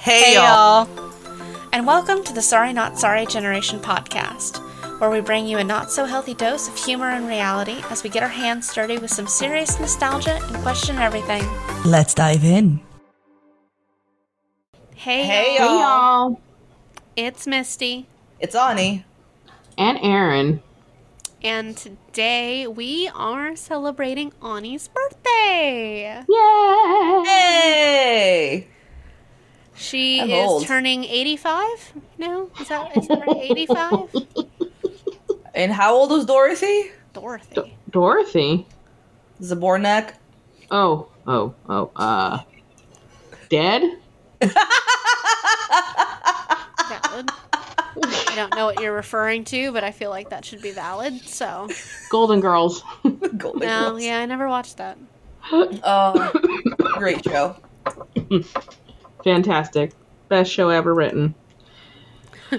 Hey, y'all. And welcome to the Sorry Not Sorry Generation podcast, where we bring you a not so healthy dose of humor and reality as we get our hands dirty with some serious nostalgia and question everything. Let's dive in. Hey, Hey, y'all. y'all. Hey y'all. It's Misty, It's Ani. And Aaron. and today we are celebrating Ani's birthday. Yay! Hey! She I'm is old. turning 85 now. Is that, is that right? 85? And how old was Dorothy? Dorothy. Dorothy. Zbornak. Oh, oh, oh, uh. Dead? Valid. I don't know what you're referring to, but I feel like that should be valid. So, Golden Girls. Golden no, Girls. yeah, I never watched that. Uh, great show. Fantastic. Best show ever written.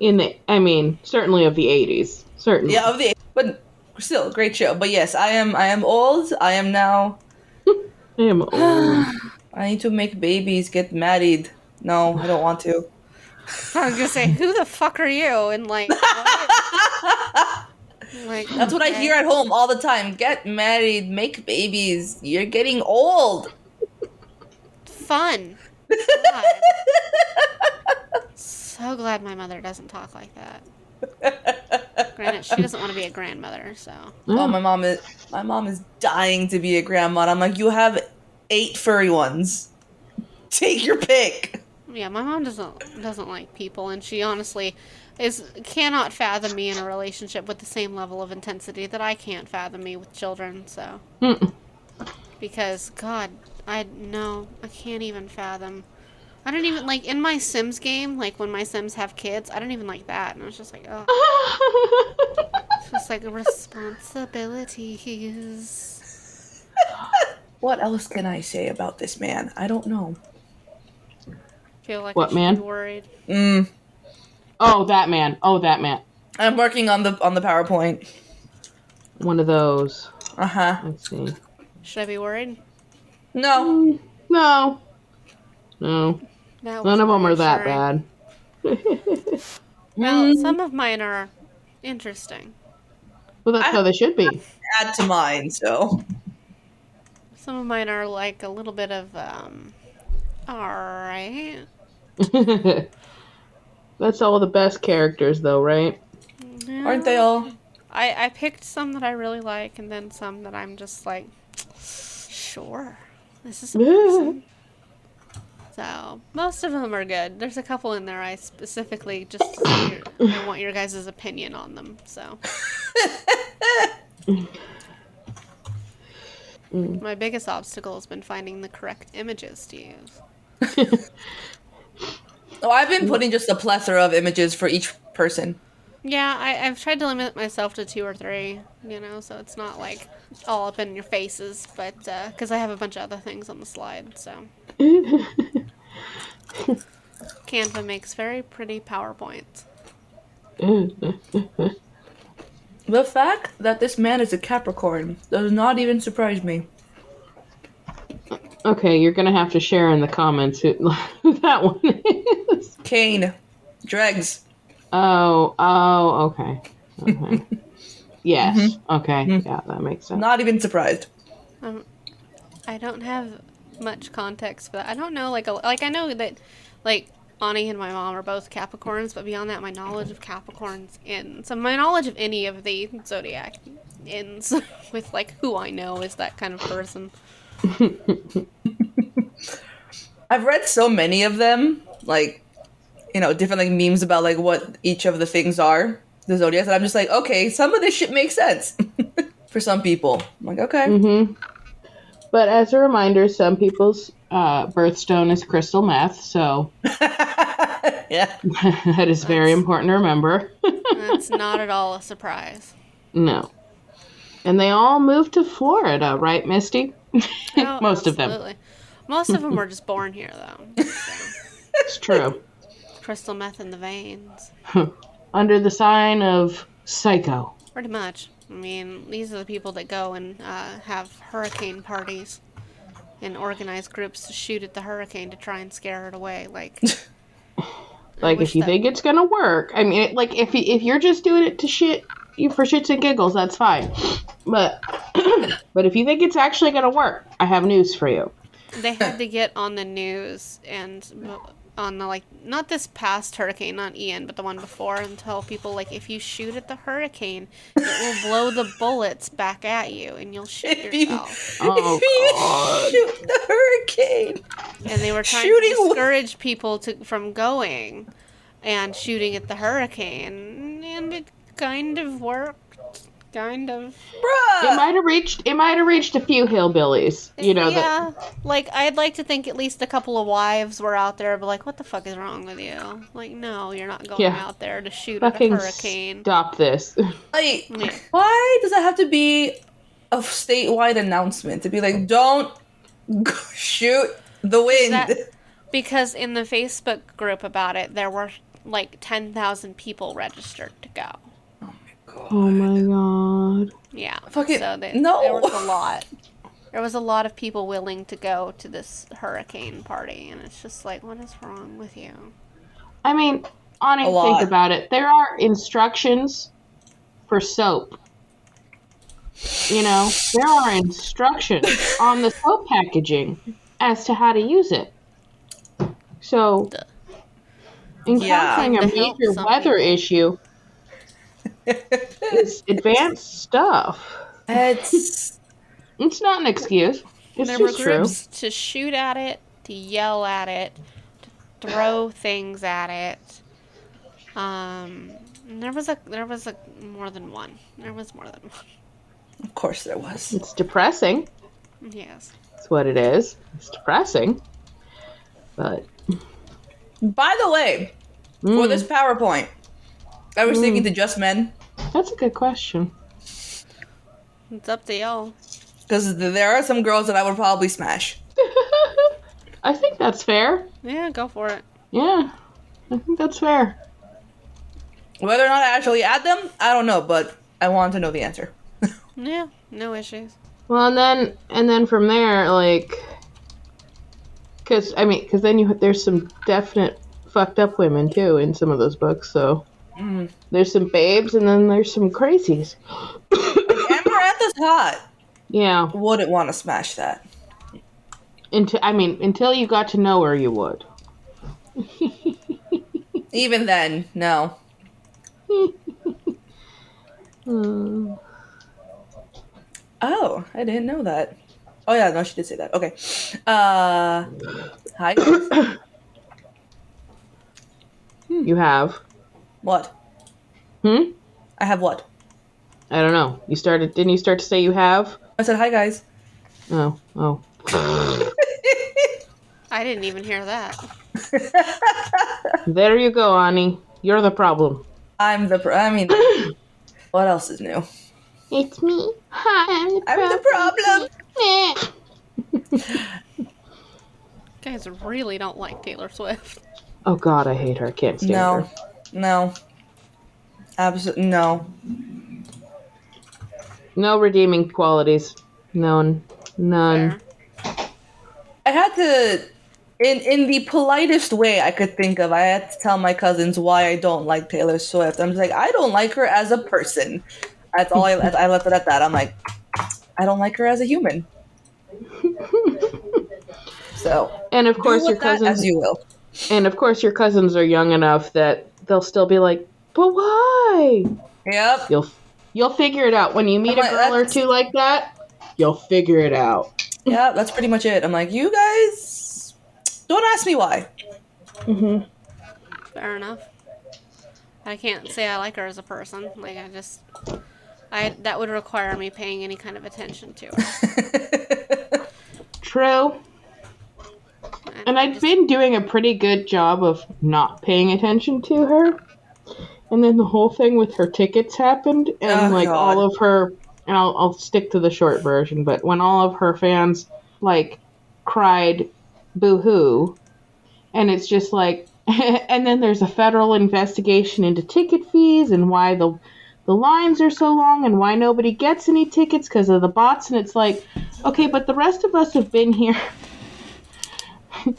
In the, I mean, certainly of the 80s. Certainly. Yeah, of the but still great show. But yes, I am I am old. I am now I am old. I need to make babies, get married. No, I don't want to. I was gonna say, who the fuck are you? And like, like That's what I hear at home all the time. Get married, make babies. You're getting old. Fun. So glad my mother doesn't talk like that. Granted, she doesn't want to be a grandmother, so Oh, my mom is my mom is dying to be a grandma. I'm like, you have eight furry ones. Take your pick. yeah, my mom doesn't doesn't like people, and she honestly is cannot fathom me in a relationship with the same level of intensity that I can't fathom me with children. So Mm. because God, I no, I can't even fathom. I don't even like in my Sims game, like when my Sims have kids, I don't even like that, and I was just like, oh, it's just like responsibilities. What else can I say about this man? I don't know. Feel like What, I man? Be worried. Mm, oh, that man. Oh, that man. I'm working on the on the PowerPoint. One of those. Uh huh. Let's see. Should I be worried? No. No. No. That None of them are that bad. Well, Mm. some of mine are interesting. Well, that's how they should be. Add to mine. So Some of mine are like a little bit of um. All right. That's all the best characters, though, right? aren't they all? I I picked some that I really like, and then some that I'm just like, sure, this is a person. So most of them are good. There's a couple in there I specifically just I want your guys' opinion on them. So my biggest obstacle has been finding the correct images to use. Oh, I've been putting just a plethora of images for each person. Yeah, I, I've tried to limit myself to two or three, you know, so it's not like all up in your faces, but uh, because I have a bunch of other things on the slide, so. Canva makes very pretty PowerPoints. The fact that this man is a Capricorn does not even surprise me. okay, you're gonna have to share in the comments who, who that one is. Kane, Dregs. Oh, oh, okay. Okay. Yes. Okay. Yeah, that makes sense. Not even surprised. Um, I don't have much context for that. I don't know, like, a, like I know that, like, Ani and my mom are both Capricorns, but beyond that, my knowledge of Capricorns ends. So my knowledge of any of the zodiac ends with like who I know is that kind of person. I've read so many of them, like, you know, different like memes about like what each of the things are, the zodiacs, and I'm just like, okay, some of this shit makes sense for some people. I'm like, okay, hmm But as a reminder, some people's uh, birthstone is crystal meth, so yeah, that is very important to remember. That's not at all a surprise. no. And they all moved to Florida, right, Misty? Oh, Most of them. absolutely. Most of them were just born here, though. So, It's true. Crystal meth in the veins. Under the sign of Psycho. Pretty much. I mean, these are the people that go and uh, have hurricane parties. and organize groups to shoot at the hurricane to try and scare it away. Like, Like if you that- think it's gonna work, I mean, like if you, if you're just doing it to shit you for shits and giggles, that's fine. But but if you think it's actually gonna work, I have news for you. they had to get on the news and on the like not this past hurricane, not Ian, but the one before, and tell people like if you shoot at the hurricane, it will blow the bullets back at you, and you'll shoot If you- yourself. Oh, God. if you shoot the hurricane. and they were trying Shooting to wa- discourage people to from going and shooting at the hurricane and it kind of worked kind of It might have reached it might have reached a few hillbillies, you know. That, yeah like i'd like to think at least a couple of wives were out there but like what the fuck is wrong with you like no you're not going Yeah. out there to shoot at a fucking hurricane stop this. Like, Yeah. why does that have to be a statewide announcement to be like, don't shoot the wind? That- because in the facebook group about it there were like 10,000 people registered to go oh my god. Yeah. Fucking- so they, no. there was a lot. There was a lot of people willing to go to this hurricane party, and it's just like, what is wrong with you? I mean, Ani, A think about it. There are instructions for soap. You know, there are instructions on the soap packaging as to how to use it. So, Duh. encountering Yeah. a major weather people. issue is advanced stuff. It's It's not an excuse. It's there were just true. to shoot at it, to yell at it, to throw things at it. Um, there was a there was a more than one. There was more than one. of course there was. It's depressing. Yes. it's what it is. It's depressing. But By the way, for Mm, this PowerPoint, I was thinking to just men that's a good question. It's up to y'all. because there are some girls that I would probably smash. I think that's fair. Yeah, go for it. Yeah, I think that's fair. Whether or not I actually add them, I don't know, but I want to know the answer. Yeah, no issues. Well, and then and then from there, like, because I mean, because then you there's some definite fucked up women too in some of those books. So Mm. there's some babes, and then there's some crazies. Amarantha's hot. Yeah, Wouldn't want to smash that. until I mean, until you got to know her, you would. Even then, no. Hmm. Oh, I didn't know that. Oh yeah, no, she did say that. Okay. Uh, hi. You have. What? Hmm. I have what? I don't know. You started. Didn't you start to say you have? I said hi, guys. Oh. Oh. I didn't even hear that. There you go, Ani. You're the problem. I'm the. Pro- I mean, what else is new? It's me. Hi, I'm the I'm the problem. Guys really don't like Taylor Swift. Oh God, I hate her. I can't stand No, her. No. Absolutely no. No redeeming qualities. None. None. Fair. I had to, in in the politest way I could think of, I had to tell my cousins why I don't like Taylor Swift. I'm just like, I don't like her as a person. That's all I, I left it at that. I'm like, I don't like her as a human. So, And of do course, with your cousins. as you will. And of course, your cousins are young enough that they'll still be like, "But why?" Yep. You'll you'll figure it out when you meet I'm a like, girl or two like that. You'll figure it out. Yeah, That's pretty much it. I'm like, you guys, don't ask me why. Mm-hmm. Fair enough. I can't say I like her as a person. Like I just, I that would require me paying any kind of attention to her. True. And I I've been doing a pretty good job of not paying attention to her. And then the whole thing with her tickets happened, and Oh, like God. all of her, and I'll, I'll stick to the short version, but when all of her fans like cried boo hoo, and it's just like, and then there's a federal investigation into ticket fees and why the the lines are so long and why nobody gets any tickets because of the bots. And it's like, okay, but the rest of us have been here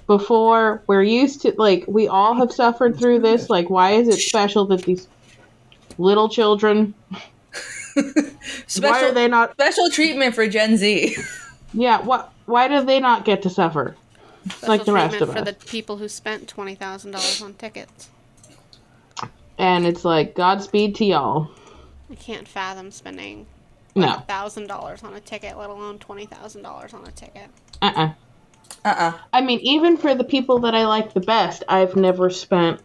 before. We're used to, like, we all have suffered through this. Like, why is it special that these little children, why special are they not, special treatment for Gen Z. yeah, what, why do they not get to suffer? like the rest treatment of for us. For the people who spent twenty thousand dollars on tickets. And it's like, Godspeed to y'all. I can't fathom spending No. thousand dollars on a ticket, let alone twenty thousand dollars on a ticket. Uh uh Uh uh I mean, even for the people that I like the best, I've never spent.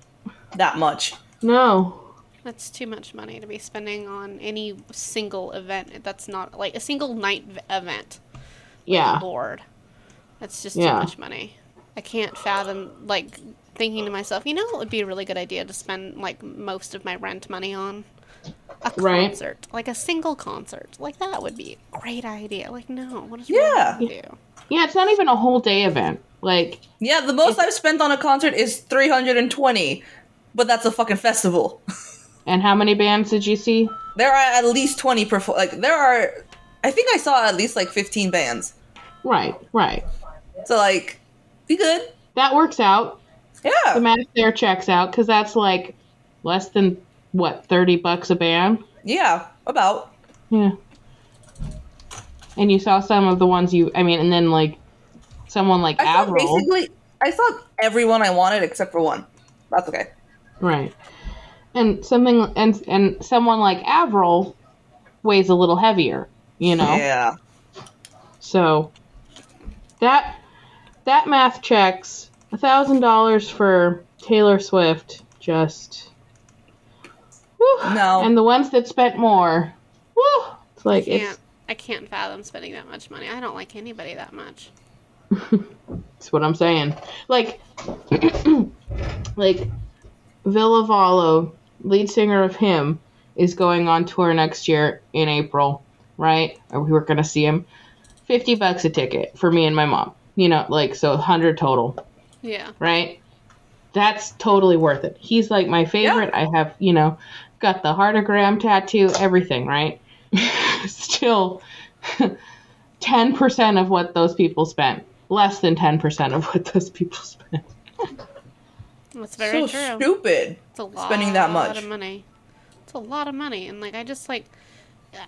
That much. No. That's too much money to be spending on any single event. That's not like a single night v- event. Yeah. Lord, that's just Yeah. too much money. I can't fathom like thinking to myself, you know, it would be a really good idea to spend like most of my rent money on a Right. concert, like a single concert. Like that would be a great idea. Like no, what is Yeah. wrong with you? Yeah, it's not even a whole day event. Like, Yeah, the most I've spent on a concert is 320, but that's a fucking festival. and how many bands did you see? There are at least 20 perfor- like there are I think I saw at least like 15 bands. Right, right. So like be good. That works out. Yeah. The math there checks out because that's like less than what thirty bucks a band. Yeah, about. Yeah. And you saw some of the ones you. I mean, and then like someone like I saw Avril. basically I saw everyone I wanted except for one. That's okay. Right. And something and and someone like Avril weighs a little heavier, you know. Yeah. So that that math checks. A thousand dollars for Taylor Swift, just whew. No. And the ones that spent more, whew, it's like it's I can't fathom spending that much money. I don't like anybody that much. That's what I'm saying. Like, like Ville Valo, lead singer of HIM, is going on tour next year in April, right? We were gonna see him. Fifty bucks a ticket for me and my mom. You know, like so, hundred total, Yeah. right? That's totally worth it. He's like my favorite. I have, you know, got the heartagram tattoo, everything, right? Still, ten percent of what those people spent. Less than ten percent of what those people spent. That's very so true. stupid. It's a lot spending that much. A lot of money. It's a lot of money, and like I just like,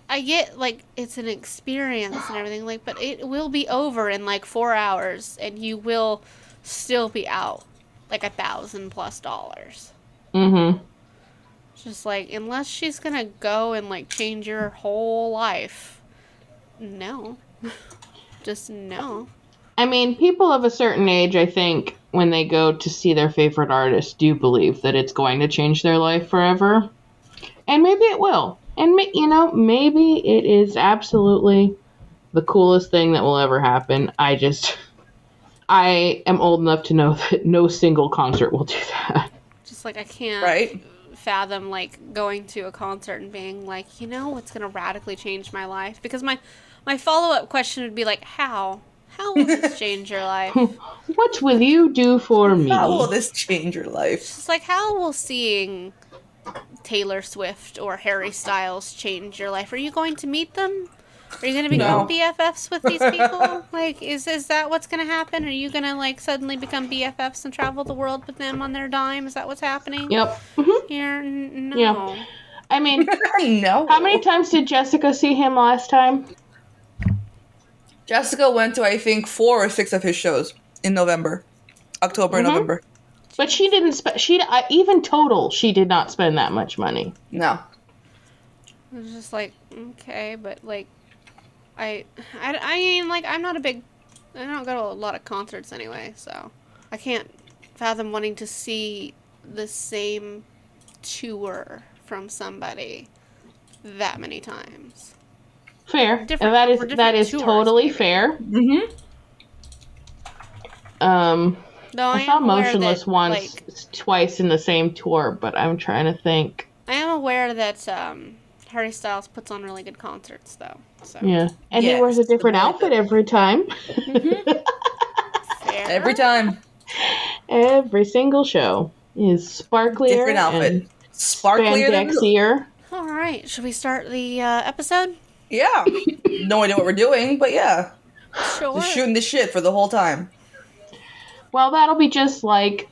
I get like it's an experience and everything, like, but it will be over in like four hours, and you will still be out like a thousand plus dollars. Mm-hmm. Just like unless she's gonna go and like change your whole life, no, just no. I mean, people of a certain age, I think, when they go to see their favorite artist, do believe that it's going to change their life forever. And maybe it will. And, ma- you know, maybe it is absolutely the coolest thing that will ever happen. I just. I am old enough to know that no single concert will do that. Just like I can't Right? Fathom like going to a concert and being like, you know, what's gonna radically change my life? Because my my follow up question would be like, how? How will this change your life? What will you do for me? How will this change your life? It's like how will seeing Taylor Swift or Harry Styles change your life? Are you going to meet them? Are you going to become No. BFFs with these people? like, is is that what's going to happen? Are you going to like suddenly become BFFs and travel the world with them on their dime? Is that what's happening Yep. Mhm. here? N- no. Yeah. I mean, no. how many times did Jessica see him last time? Jessica went to I think four or six of his shows in November, October, and Mhm. November. But she didn't spend. She uh, even total, she did not spend that much money. No. It's just like okay, but like, I, I, I mean, like, I'm not a big, I don't go to a lot of concerts anyway, so I can't fathom wanting to see the same tour from somebody that many times. Fair. Different- that is for that different is tours, totally maybe. fair. Mm-hmm. Um, Though I, I saw Motionless that, once, Like, twice in the same tour, but I'm trying to think. I am aware that um, Harry Styles puts on really good concerts, though. So Yeah, and he wears a different outfit good. every time. fair. Every time, every single show is sparklier, different outfit, and sparklier than spandexier. All right, should we start the uh, episode? Yeah. no idea what we're doing, but yeah. Sure. Just shooting the shit for the whole time. Well, that'll be just like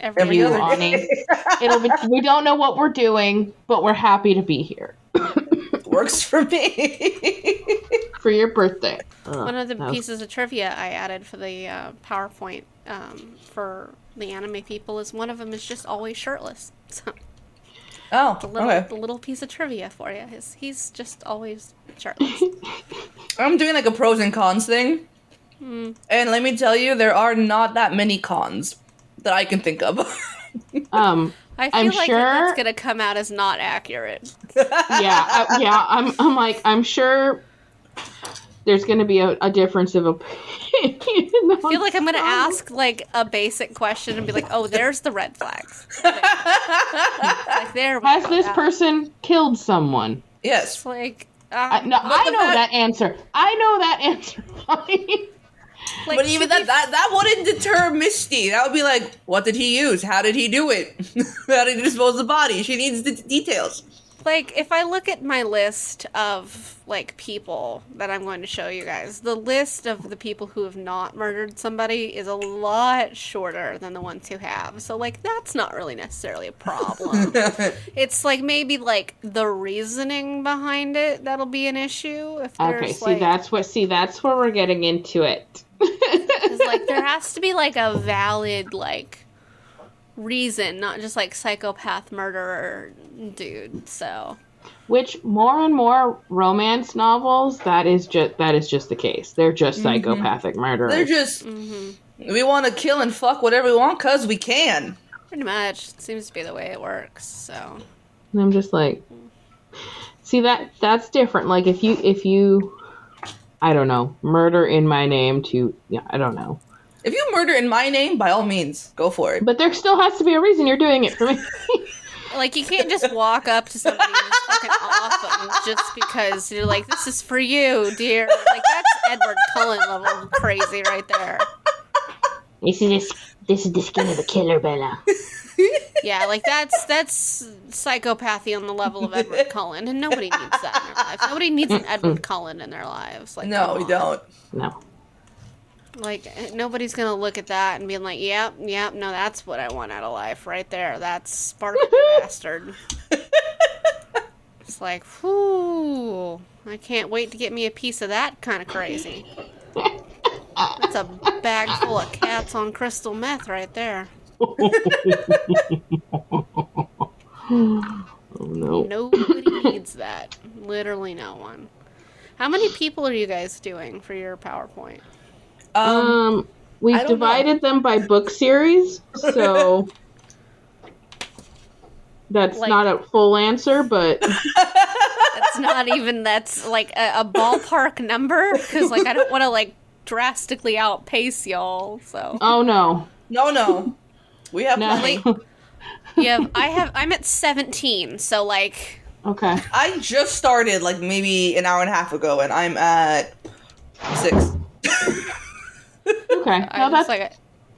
Every, Every other Ani. day. It'll be. We don't know what we're doing, but we're happy to be here Works for me. for your birthday. Ugh, One of the that was- pieces of trivia I added for the uh, PowerPoint um, for the anime people is one of them is just always shirtless. So oh, the little, okay. the little piece of trivia for you is he's just always shirtless. I'm doing like a pros and cons thing. Hmm. And let me tell you, there are not that many cons that I can think of. Um. I feel I'm like sure- that that's gonna come out as not accurate. Yeah. I, yeah. I'm. I'm like. I'm sure. There's going to be a, a difference of opinion. I feel like I'm gonna ask like a basic question and be like, "Oh, there's the red flags." like there. Has this Yeah. person killed someone? yes. It's like, I, um, no, I know fact- that answer. I know that answer. Like, But even to be that, that that wouldn't deter Misty. That would be like, what did he use? How did he do it? How did he dispose the body? She needs the details. Like if I look at my list of like people that I'm going to show you guys, the list of the people who have not murdered somebody is a lot shorter than the ones who have. So like that's not really necessarily a problem. it's like maybe like the reasoning behind it that'll be an issue if there's okay, see like that's what see that's where we're getting into it. 'cause, like there has to be like a valid like reason, not just like psychopath murderer dude. So Which more and more romance novels that is just that is just the case. They're just psychopathic murderers. They're just Mm-hmm. we want to kill and fuck whatever we want because we can. pretty much it seems to be the way it works. So And I'm just like, see that that's different. Like if you if you, I don't know, murder in my name to yeah, I don't know. If you murder in my name, by all means, go for it. But there still has to be a reason you're doing it for me. like you can't just walk up to somebody and just fucking off them just because you're like, this is for you, dear. Like that's Edward Cullen level crazy right there. this is this, this is the skin of a killer, Bella. Yeah, like that's that's psychopathy on the level of Edward Cullen, and nobody needs that in their lives. Nobody needs an Edward Cullen in their lives. Like, no, come we don't. No. Like nobody's gonna look at that and be like, "Yep, yep, no, that's what I want out of life, right there. That's Sparky bastard." It's like, whoo! I can't wait to get me a piece of that kind of crazy. That's a bag full of cats on crystal meth right there. Oh no. Nobody needs that. Literally no one. How many people are you guys doing for your PowerPoint? Um, Um, we've don't divided them by book series, so that's Like- not a full answer, but That's not even that's like a, a ballpark number because like I don't want to like drastically outpace y'all. So oh no, no, no, we have no. plenty. yeah, I have I'm at 17. So like okay, I just started like maybe an hour and a half ago, and I'm at six. okay. I No, just that's like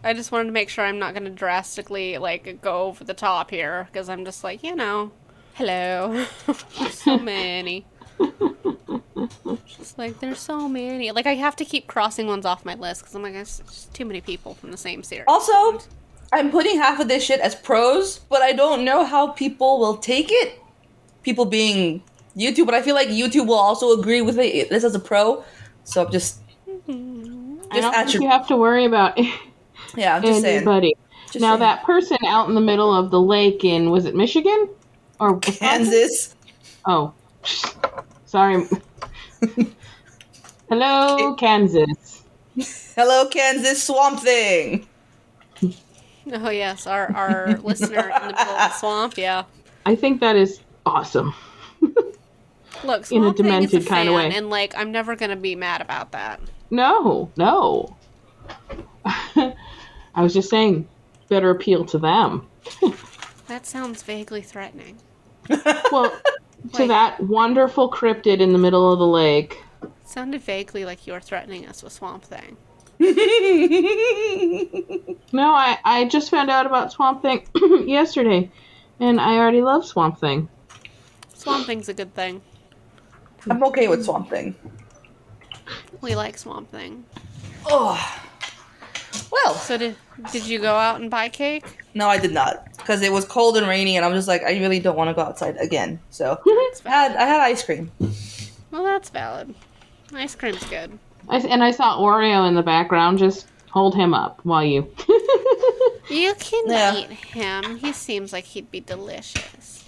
I just wanted to make sure I'm not going to drastically like go over the top here because I'm just like you know, hello, there's so many. Just like there's so many. Like I have to keep crossing ones off my list because I'm like it's just too many people from the same series. Also, I'm putting half of this shit as pros, but I don't know how people will take it. People being YouTube, but I feel like YouTube will also agree with it, this as a pro. So I'm just, I don't think attrib- you have to worry about yeah, I'm just saying. anybody. Just now saying. that person out in the middle of the lake in was it Michigan or Wisconsin? Kansas. Oh, sorry. Hello, Kansas. Hello, Kansas Swamp Thing. Oh yes, our our listener in the middle of the swamp. Yeah. I think that is awesome. Look, In a Swamp Thing is demented kinda way. and like I'm never gonna be mad about that. No, no. I was just saying, better appeal to them. That sounds vaguely threatening. Well, to Like- that wonderful cryptid in the middle of the lake. Sounded vaguely like you were threatening us with Swamp Thing. No, I, I just found out about Swamp Thing yesterday, and I already love Swamp Thing. Swamp Swamp Thing's a good thing. I'm okay with Swamp Thing. We like Swamp Thing. Oh. Well, So did did you go out and buy cake? no, I did not because it was cold and rainy, and I'm just like, I really don't want to go outside again. So I had. I had ice cream. Well, that's valid. Ice cream's good. I, and I saw Oreo in the background. Just hold him up while you. You can Yeah. eat him. He seems like he'd be delicious.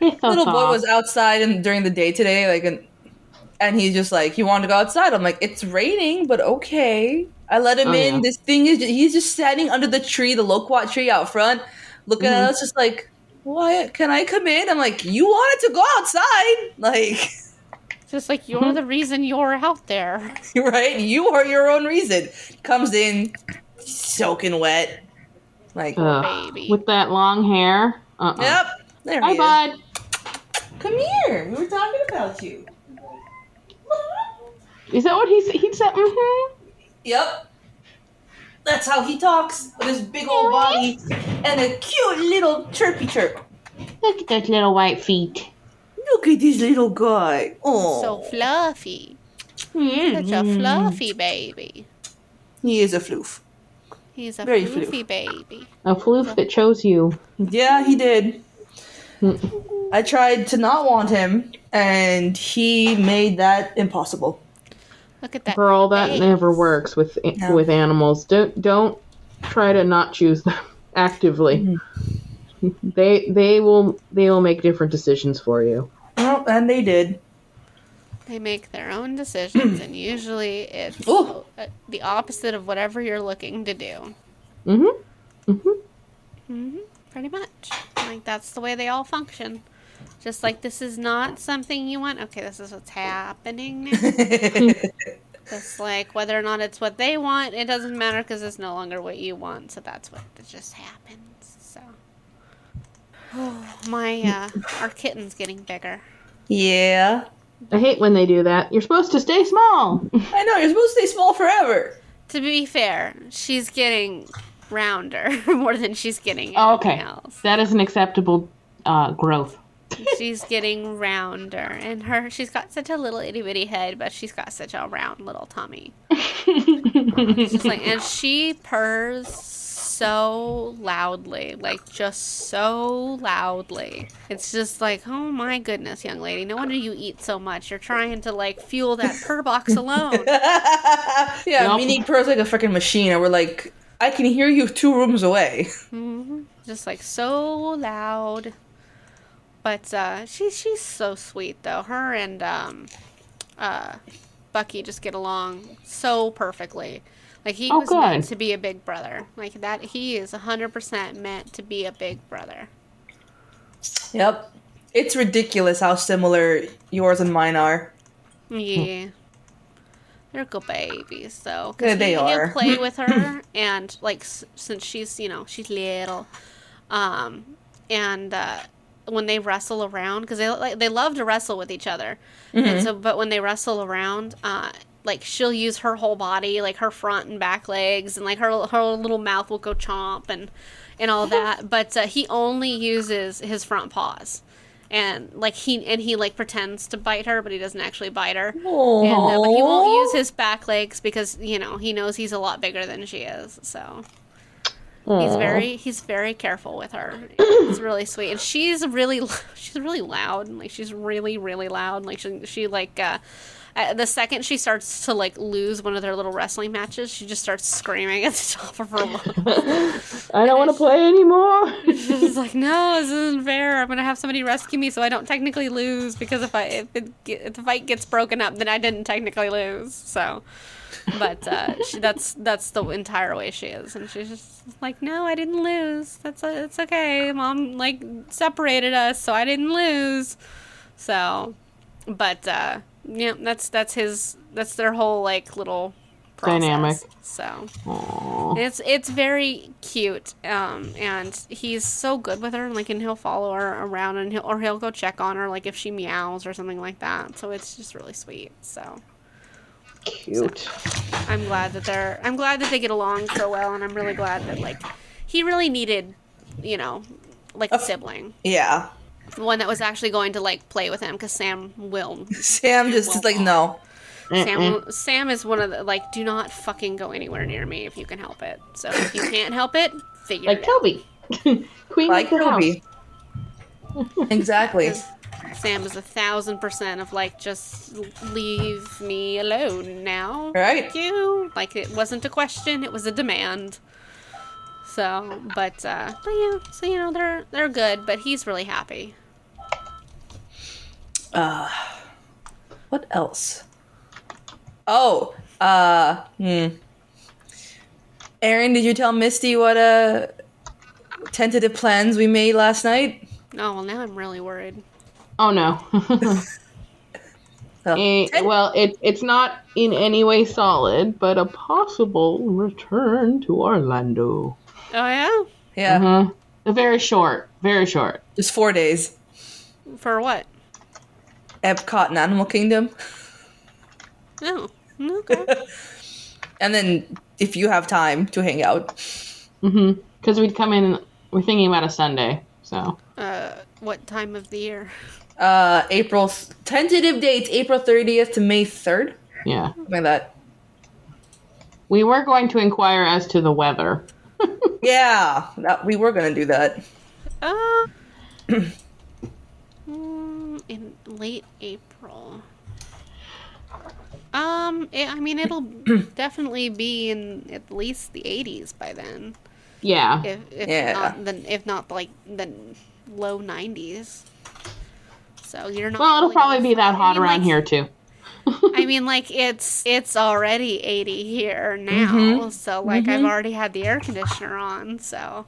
So Little boy was outside and during the day today, like, and, and he's just like, he wanted to go outside. I'm like, it's raining, but okay. I let him Oh, in. yeah. This thing is, he's just standing under the tree, the loquat tree out front, looking Mm-hmm. at us, just like, what? Can I come in? I'm like, you wanted to go outside, like. Just like you're Mm-hmm. the reason you're out there. right? You are your own reason. Comes in soaking wet. Like, Ugh. baby. with that long hair. Uh. uh yep. There Hi, he is. bud. Come here. We were talking about you. Is that what he said? He said, mm-hmm. Yep. That's how he talks with his big old body and a cute little chirpy chirp. Look at those little white feet. Look at this little guy. Oh, So fluffy. Mm-hmm. Such a fluffy baby. he is a floof. He's a Very floofy floof. baby. A floof that chose you. Yeah, he did. I tried to not want him, and he made that impossible. Look at that. Girl, that face. never works with No. with animals. Don't don't try to not choose them actively. They they will they will make different decisions for you. Well, and they did. They make their own decisions, and usually it's Ooh. uh, the opposite of whatever you're looking to do. Mm-hmm. Mm-hmm. hmm Pretty much. Like that's the way they all function. Just like this is not something you want. Okay, this is what's happening now. Just like whether or not it's what they want, it doesn't matter because it's no longer what you want. So that's what it just happens. So, oh, my uh, our kitten's getting bigger. yeah. I hate when they do that. You're supposed to stay small. I know, you're supposed to stay small forever. To be fair, she's getting rounder more than she's getting Oh, okay. else. That is an acceptable uh, growth. She's getting rounder, and her she's got such a little itty bitty head, but she's got such a round little tummy. Like, and she purrs so loudly, like just so loudly. It's just like, oh my goodness, young lady, no wonder you eat so much. You're trying to like fuel that purr box alone. yeah, Nope. Mini purrs like a freaking machine, and we're like, I can hear you two rooms away. hmm Just like so loud. But uh, she's she's so sweet though. Her and um, uh, Bucky just get along so perfectly. Like he Oh, was meant to be a big brother. Like that, he is hundred percent meant to be a big brother. Yep. It's ridiculous how similar yours and mine are. Yeah. They're good babies, though. Yeah, they he, are. He'll play with her, and like s- since she's you know she's little, um, and uh, when they wrestle around because they like they love to wrestle with each other, and so but when they wrestle around, uh, like she'll use her whole body, like her front and back legs, and like her her little mouth will go chomp and and all that. but uh, he only uses his front paws. And like he and he like pretends to bite her, but he doesn't actually bite her. And, uh, but he won't use his back legs because you know he knows he's a lot bigger than she is. So he's very he's very careful with her. It's really sweet, and she's really she's really loud. and Like she's really really loud. Like she she like uh, uh, the second she starts to like lose one of their little wrestling matches, she just starts screaming at the top of her lungs. I don't want to play anymore. She's like, "No, this isn't fair. I'm gonna have somebody rescue me, so I don't technically lose because if I if, it, if the fight gets broken up, then I didn't technically lose." So, but uh, she, that's that's the entire way she is, and she's just like, "No, I didn't lose. That's uh, it's okay. Mom like separated us, so I didn't lose." So, but uh, yeah, that's that's his that's their whole like little process. Dynamic. So. Aw. It's it's very cute, um, and he's so good with her. Like, and he'll follow her around, and he'll or he'll go check on her, like if she meows or something like that. So it's just really sweet. So Cute. I'm glad that they're I'm glad that they get along so well, and I'm really glad that like he really needed, you know, like a sibling. Yeah. The one that was actually going to like play with him because Sam will. Sam just is like, no. Sam, Sam is one of the like, do not fucking go anywhere near me if you can help it. So if you can't help it, figure like it out. Toby, Queen Like of the house. Toby. exactly. Sam is a thousand percent of like, just leave me alone now. Right. Thank you. Like it wasn't a question; it was a demand. So, but uh, but yeah, so you know they're they're good, but he's really happy. Uh, what else? Oh, uh, hmm. Aaron, did you tell Misty what uh tentative plans we made last night? Oh well, now I'm really worried. Oh no. So, Eh, well, it, it's not in any way solid, but a possible return to Orlando. Oh yeah, yeah, Uh-huh. Very short. Very short. just four days. for what? Epcot and Animal Kingdom, Oh, okay. and then if you have time to hang out, Mm-hmm. Because we'd come in. We're thinking about a Sunday. So uh, what time of the year? Uh, April tentative dates April thirtieth to May third, yeah, like that. we were going to inquire as to the weather. Yeah, that, we were gonna do that. Uh, mm, in late April. Um, it, I mean, it'll definitely be in at least the 80s by then. Yeah. If if Yeah. not, then if not like the low 90s. So you're not. Well, it'll really probably be that hot I mean, around like- here too. I mean, like it's it's already 80 here now, so like I've already had the air conditioner on, so.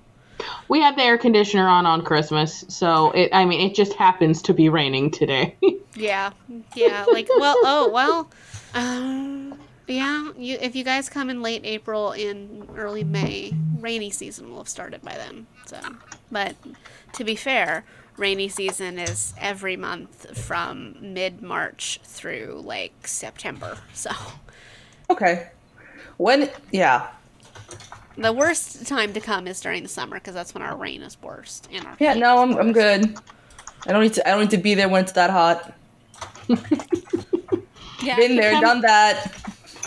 We had the air conditioner on on Christmas, so it. I mean, it just happens to be raining today. Yeah, yeah. Like, well, oh, well, um, yeah. You, if you guys come in late April, in early May, rainy season will have started by then. So, but to be fair, rainy season is every month from mid March through like September. So, Okay, when? Yeah, the worst time to come is during the summer because that's when our rain is worst and our yeah. No, I'm I'm good. I don't need to. I don't need to be there when it's that hot. Yeah, Been there, September- done that.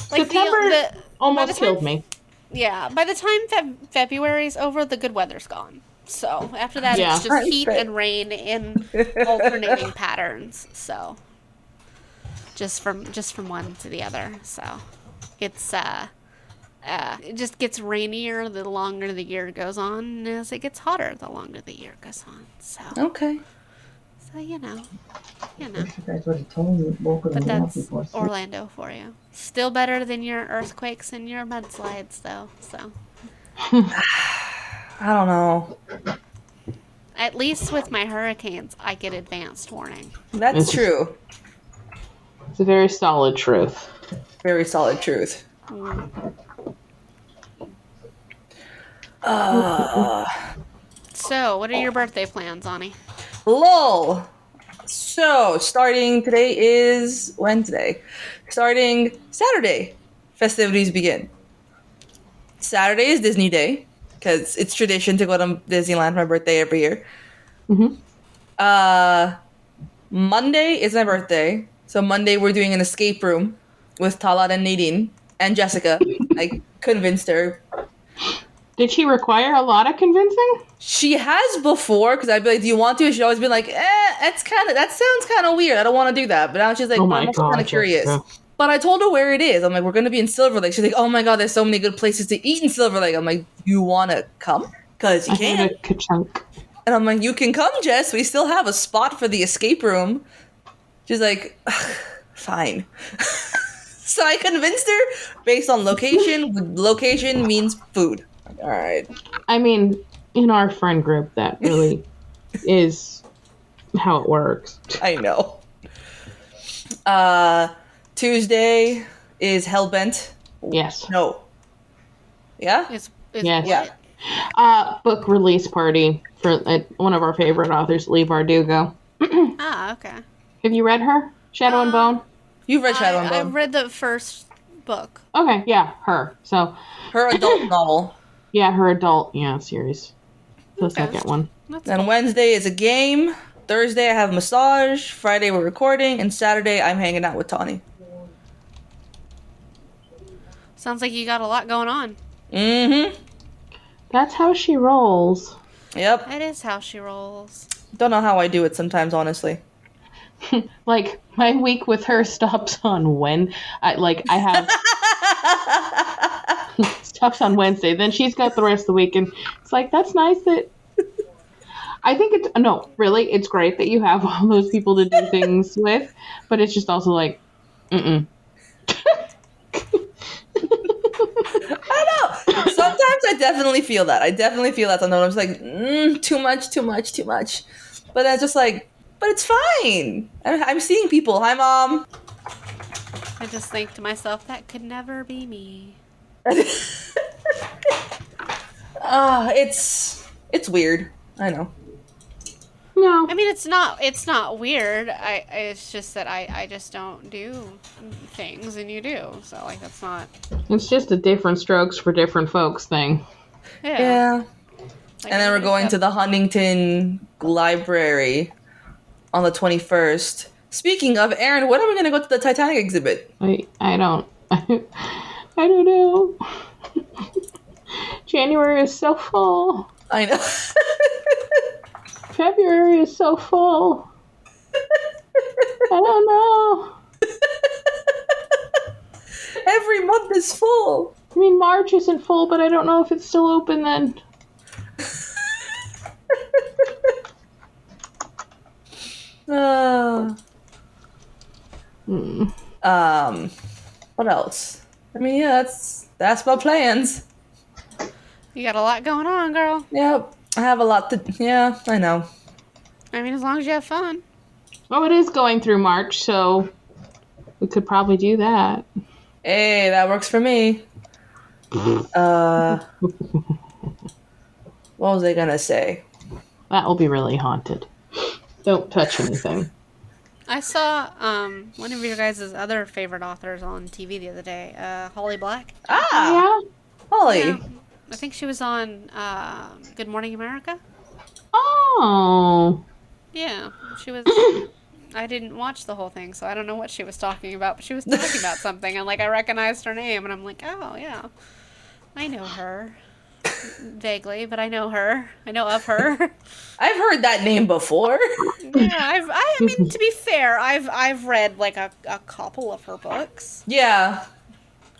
like September the, the Almost killed time- me. Yeah, by the time Feb- February's over, the good weather's gone. So after that, Yeah. it's just Right, heat right. and rain in alternating patterns. So just from just from one to the other. So it's uh, uh, it just gets rainier the longer the year goes on, and as it gets hotter, the longer the year goes on. So Okay. so you know, you know. You guys already told me woke up But in the house that's before six. Orlando for you. Still better than your earthquakes and your mudslides, though. So. I don't know. At least with my hurricanes, I get advanced warning. That's It's- true. It's a very solid truth. Very solid truth. So, what are your birthday plans, Ani? Lol. So, starting today is Wednesday. Starting Saturday, festivities begin. Saturday is Disney Day because it's tradition to go to Disneyland for my birthday every year. Mhm. Uh, Monday is my birthday, so Monday we're doing an escape room with Talat and Nadine and Jessica. I convinced her. Did she require a lot of convincing? She has before because I'd be like, "Do you want to?" She'd always be like, "Eh, that's kind of that sounds kind of weird. I don't want to do that." But now she's like, Oh "But my "I'm kind of curious." But I told her where it is. I'm like, "We're gonna be in Silver Lake." She's like, "Oh my god, there's so many good places to eat in Silver Lake." I'm like, "You want to come? Cause you I can." ka-chunk. And I'm like, "You can come, Jess. We still have a spot for the escape room." She's like, "Fine." so I convinced her based on location. location means food. All right. I mean, in our friend group, that really is how it works. I know. Uh, Tuesday is Hellbent. Yes. No. Yeah? Is, is Yes. Yeah. Uh, book release party for uh, one of our favorite authors, Leigh Bardugo. Ah, okay. Have you read her? Shadow and Bone? You've read Shadow and I, I Bone. read the first book. Okay, yeah, her. So, Her adult novel. yeah, her adult, yeah, series. The Okay. second one. That's Then Wednesday is a game. Thursday I have massage, Friday we're recording, and Saturday I'm hanging out with Tawny. Sounds like you got a lot going on. Mm-hmm. That's how she rolls. Yep. That is how she rolls. Don't know how I do it sometimes, honestly. Like my week with her stops on when I like I have stops on Wednesday. Then she's got the rest of the week, and it's like that's nice that. I think it's no, really, it's great that you have all those people to do things with, but it's just also like, mm I know. Sometimes I definitely feel that. I definitely feel that. Sometimes I'm just like, mm, too much, too much, too much. But then just like, but it's fine. I'm, I'm seeing people. Hi, mom. I just think to myself, that could never be me. Ah, it's it's weird. I know. No, I mean, it's not. It's not weird. I. It's just that I. I just don't do things, and you do. So like, that's not. it's just a different strokes for different folks thing. Yeah. Yeah. Like, And then we're going to the Huntington Library on the 21st. Speaking of, Aaron, when are we going to go to the Titanic exhibit? I I don't I don't know. January is so full. I know. February is so full. I don't know. Every month is full. I mean, March isn't full, but I don't know if it's still open then. Uh, Hmm. um, what else? I mean, yeah, that's that's my plans. You got a lot going on, girl. Yep, I have a lot to. Yeah, I know. I mean, as long as you have fun. Oh, it is going through March, so we could probably do that. Hey, that works for me. Uh, what was I gonna say? That will be really haunted. Don't touch anything. I saw um one of your guys' other favorite authors on TV the other day, uh, Holly Black. Ah, Yeah. Holly. Yeah. I think she was on um Good Morning America. Oh. Yeah, she was. I didn't watch the whole thing, so I don't know what she was talking about. But she was talking about something, and like I recognized her name, and I'm like, oh yeah, I know her vaguely, but I know her. I know of her. I've heard that name before. yeah, I've. I, I mean, to be fair, I've I've read like a, a couple of her books. yeah,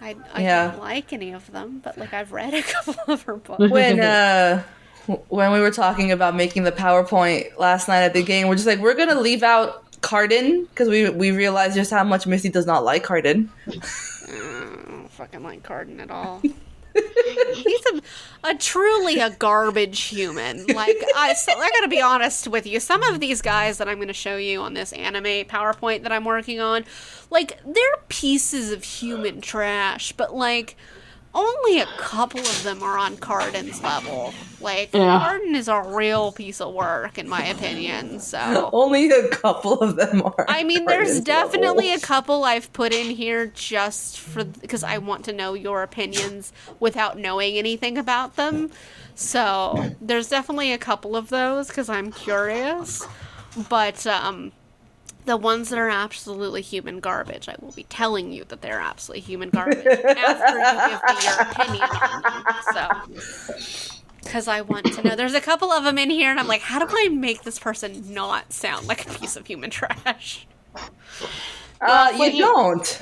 I I Yeah. don't like any of them, but like I've read a couple of her books. when uh when we were talking about making the PowerPoint last night at the game, we're just like we're gonna leave out Cardan because we we realized just how much Misty does not like Cardan. I don't fucking like Cardan at all. He's a, a truly a garbage human. Like I, so I gotta be honest with you. Some of these guys that I'm gonna show you on this anime PowerPoint that I'm working on, like they're pieces of human trash. But like, only a couple of them are on Cardan's level. Like Yeah. Cardan is a real piece of work, in my opinion. So Only a couple of them are. I mean, there's Cardan's definitely a couple I've put in here just for because I want to know your opinions without knowing anything about them. So there's definitely a couple of those because I'm curious. But um, the ones that are absolutely human garbage, I will be telling you that they're absolutely human garbage after you give me your opinion on them. So. Because I want to know. There's a couple of them in here, and I'm like, how do I make this person not sound like a piece of human trash? Uh, you Well, you- don't.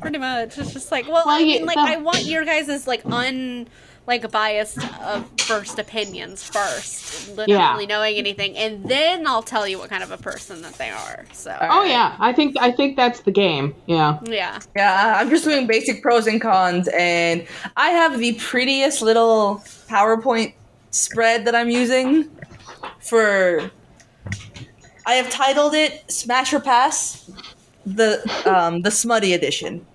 Pretty much. It's just like, well, Well, I you- mean, like, the- I want your guys' like un like biased of first opinions first, without Yeah. knowing anything, and then I'll tell you what kind of a person that they are. So, Oh yeah, I think I think that's the game. Yeah. yeah. Yeah, I'm just doing basic pros and cons, and I have the prettiest little PowerPoint spread that I'm using for. I have titled it "Smash or Pass," the um, the smutty edition.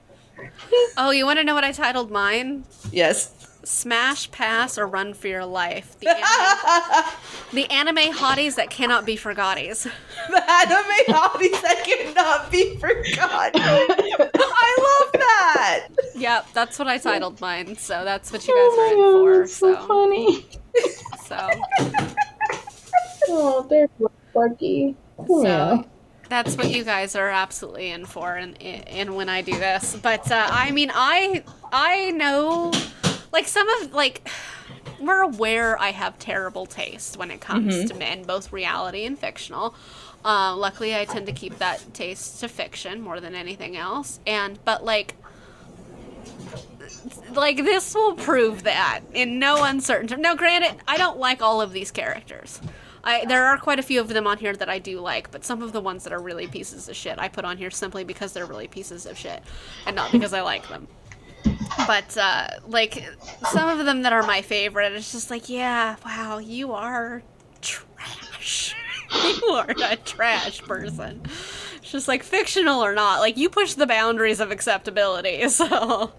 Oh, you want to know what I titled mine? Yes. Smash, pass, or run for your life. The anime, the anime hotties that cannot be forgotties. The anime hobbies that cannot be forgotten. I love that. Yep, that's what I titled mine. So that's what you Oh guys are in for. so So, funny. so Oh, they're Sparky. So Yeah. that's what you guys are absolutely in for, and and when I do this. But uh, I mean, I I know, like some of like we're aware I have terrible taste when it comes to men, both reality and fictional. Uh, luckily, I tend to keep that taste to fiction more than anything else. And but like. Like this will prove that in no uncertain term. Now, granted, I don't like all of these characters. I there are quite a few of them on here that I do like, but some of the ones that are really pieces of shit I put on here simply because they're really pieces of shit, and not because I like them. But uh, like some of them that are my favorite, it's just like, yeah, wow, you are trash. you are a trash person. It's just like fictional or not, like you push the boundaries of acceptability. So,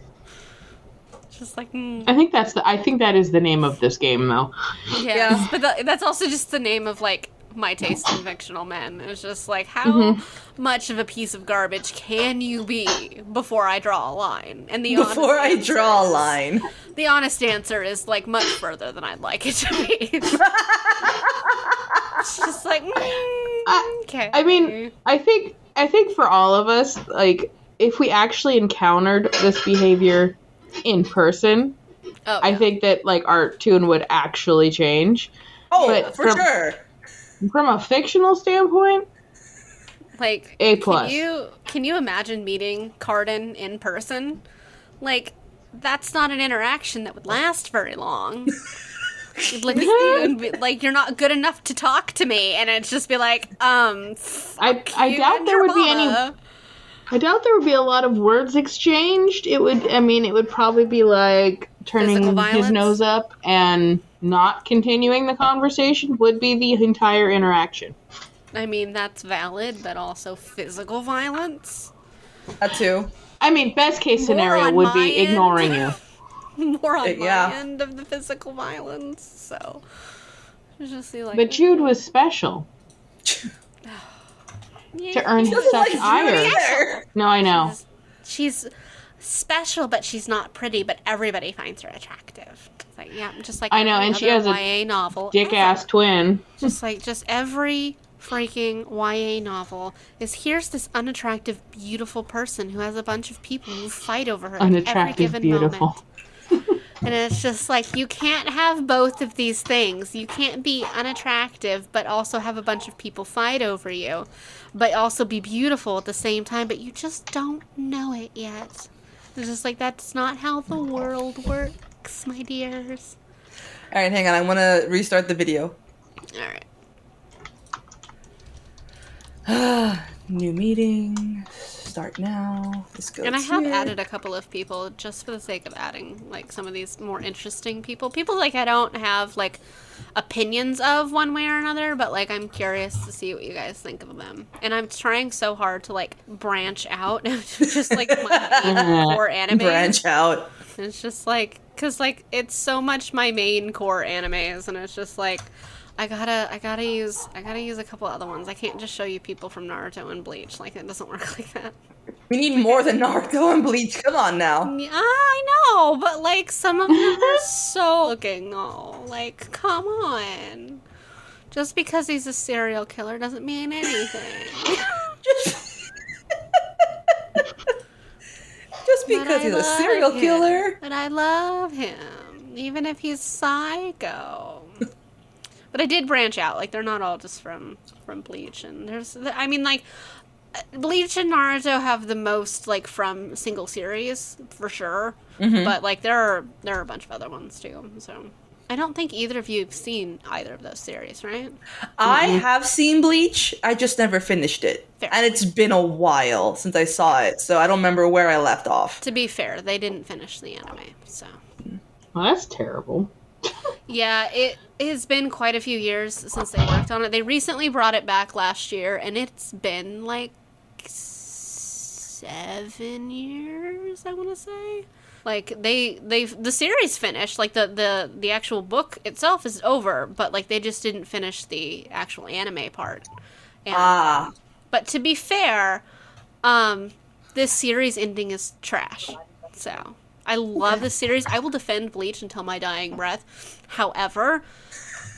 just like, mm, I think that's the. I think that is the name of this game, though. yeah. Yeah. But tha- that's also just the name of like my taste in fictional men. It's just like how Mm-hmm. much of a piece of garbage can you be before I draw a line? And the Before I honest draw a line. the honest answer is like much further than I'd like it to be. it's just like, mm, I- okay. I mean, I think I think for all of us, like if we actually encountered this behavior in person, oh, I yeah. think that like our tune would actually change. Oh, But for from- sure. From a fictional standpoint, like A plus. Can you can you imagine meeting Cardan in person? Like that's not an interaction that would last very long. You'd look at you and be like, "You're not good enough to talk to me," and it'd just be like, "Um, I I doubt there would be any. I doubt there would be a lot of words exchanged. It would. I mean, it would probably be like turning his nose up and not continuing the conversation would be the entire interaction. I mean, that's valid, but also physical violence. That too. I mean, best case scenario would be end. ignoring you. More on Uh, yeah. my end of the physical violence. So, just be like, But Jude was special to earn Doesn't such like ire. either. No, I know. she's special, but she's not pretty. But everybody finds her attractive. Like, yeah, just like I know, and she has a YA novel. Dick ever. ass twin. Just like just every freaking YA novel is here's this unattractive, beautiful person who has a bunch of people who fight over her at every Unattractive, given beautiful. moment. And it's just like you can't have both of these things. You can't be unattractive but also have a bunch of people fight over you, but also be beautiful at the same time, but you just don't know it yet. It's just like that's not how the world works, my dears. All right, hang on. I want to restart the video. All right. New meeting. Start now. Let's go. And I have here. added a couple of people just for the sake of adding like some of these more interesting people. People like I don't have like opinions of one way or another, but like I'm curious to see what you guys think of them. And I'm trying so hard to like branch out just like my core anime. branch out. It's just like cuz like it's so much my main core animes and it's just like I gotta, I gotta use, I gotta use a couple other ones. I can't just show you people from Naruto and Bleach. Like it doesn't work like that. We need more than Naruto and Bleach. Come on now. Yeah, I know, but like some of them are so looking. Oh, like come on. Just because he's a serial killer doesn't mean anything. Just, just because he's a serial him. killer. But I love him, even if he's psycho. but I did branch out. Like they're not all just from from Bleach, and there's, I mean, like Bleach and Naruto have the most like from single series for sure. Mm-hmm. But like there are there are a bunch of other ones too. So I don't think either of you have seen either of those series, right? I have seen Bleach. I just never finished it. Fair. And it's been a while since I saw it, so I don't remember where I left off. To be fair, they didn't finish the anime, so. Well, that's terrible. Yeah, it has been quite a few years since they worked on it. They recently brought it back last year, and it's been like seven years. I want to say. Like they they've the series finished. Like the the the actual book itself is over, but like they just didn't finish the actual anime part. And, Ah. but to be fair, um, this series ending is trash. So I love this series. I will defend Bleach until my dying breath. However,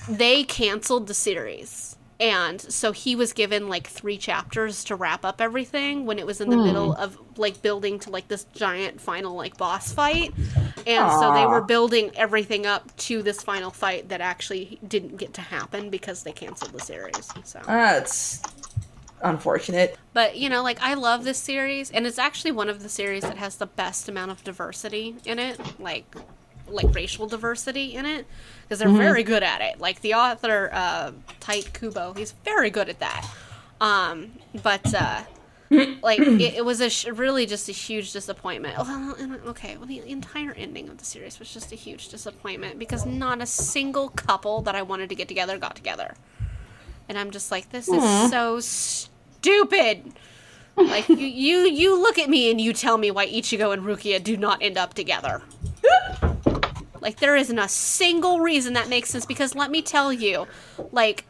they canceled the series And so he was given like three chapters to wrap up everything when it was in the hmm. middle of like building to like this giant final like boss fight. And so they were building everything up to this final fight that actually didn't get to happen because they canceled the series. So That's unfortunate. but you know, like I love this series, and it's actually one of the series that has the best amount of diversity in it, like like racial diversity in it, because they're very good at it. Like the author, uh, Tite Kubo, he's very good at that. Um, but uh, like it, it was a sh- really just a huge disappointment. Well, okay, well the entire ending of the series was just a huge disappointment because not a single couple that I wanted to get together got together, and I'm just like, this is so stupid. Like you, you, you look at me and you tell me why Ichigo and Rukia do not end up together. Like there isn't a single reason that makes sense because let me tell you, like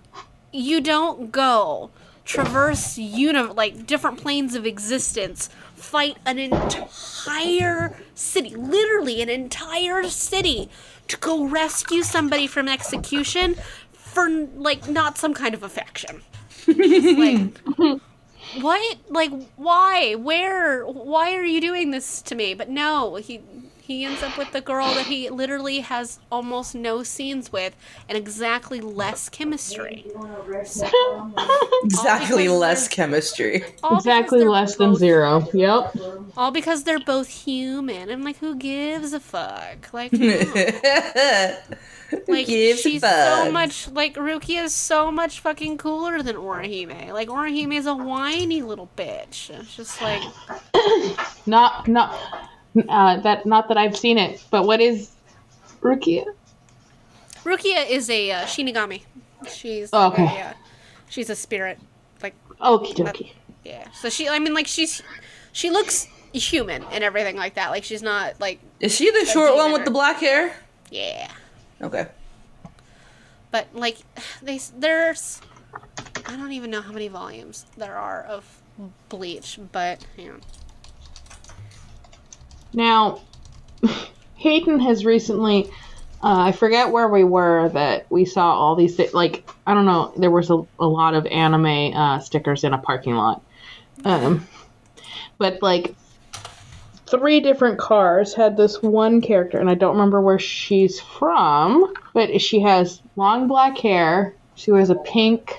you don't go traverse uni- like different planes of existence, fight an entire city, literally an entire city to go rescue somebody from execution for like not some kind of affection. like what? Like why? Where? Why are you doing this to me? But no, he he ends up with the girl that he literally has almost no scenes with and exactly less chemistry. Exactly less chemistry. Exactly less than both- zero. Yep. All because they're both human. I'm like, who gives a fuck? Like, no. like gives a she's so much like Ruki is so much fucking cooler than Orihime. Like Orihime is a whiny little bitch. It's just like Not not uh, that. Not that I've seen it. But what is Rukia? Rukia is a uh, Shinigami. She's Oh, okay. a, uh, she's a spirit. Like Okie dokie. yeah. So she I mean like she's she looks human and everything like that. Like she's not like Is she the short one with demon the black hair? yeah. Okay. But like they there's I don't even know how many volumes there are of Bleach, but yeah. Now, Hayden has recently. Uh, I forget where we were that we saw all these. Like I don't know. There was a, a lot of anime uh, stickers in a parking lot. Um, but like three different cars had this one character, and I don't remember where she's from. But she has long black hair. She wears a pink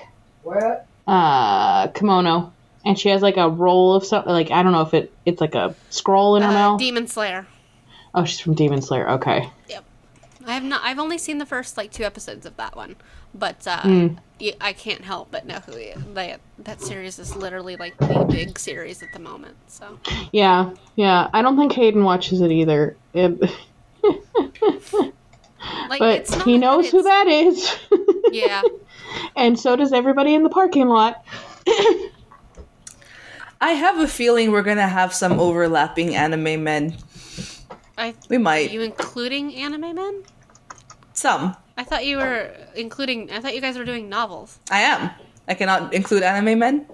uh, kimono, and she has like a roll of something. Like I don't know if it it's like a scroll in her Uh, mouth. Demon Slayer. Oh, she's from Demon Slayer. Okay. Yep. I have not. I've only seen the first like two episodes of that one, but uh, y- I can't help but know who he is. That that series is literally like the big series at the moment. So Yeah, yeah. I don't think Hayden watches it either. It- like, but he knows who that is. Yeah. and so does everybody in the parking lot. I have a feeling we're gonna have some overlapping anime men. I. We Are might. you including anime men? Some. I thought you were including. I thought you guys were doing novels. I am. I cannot include anime men.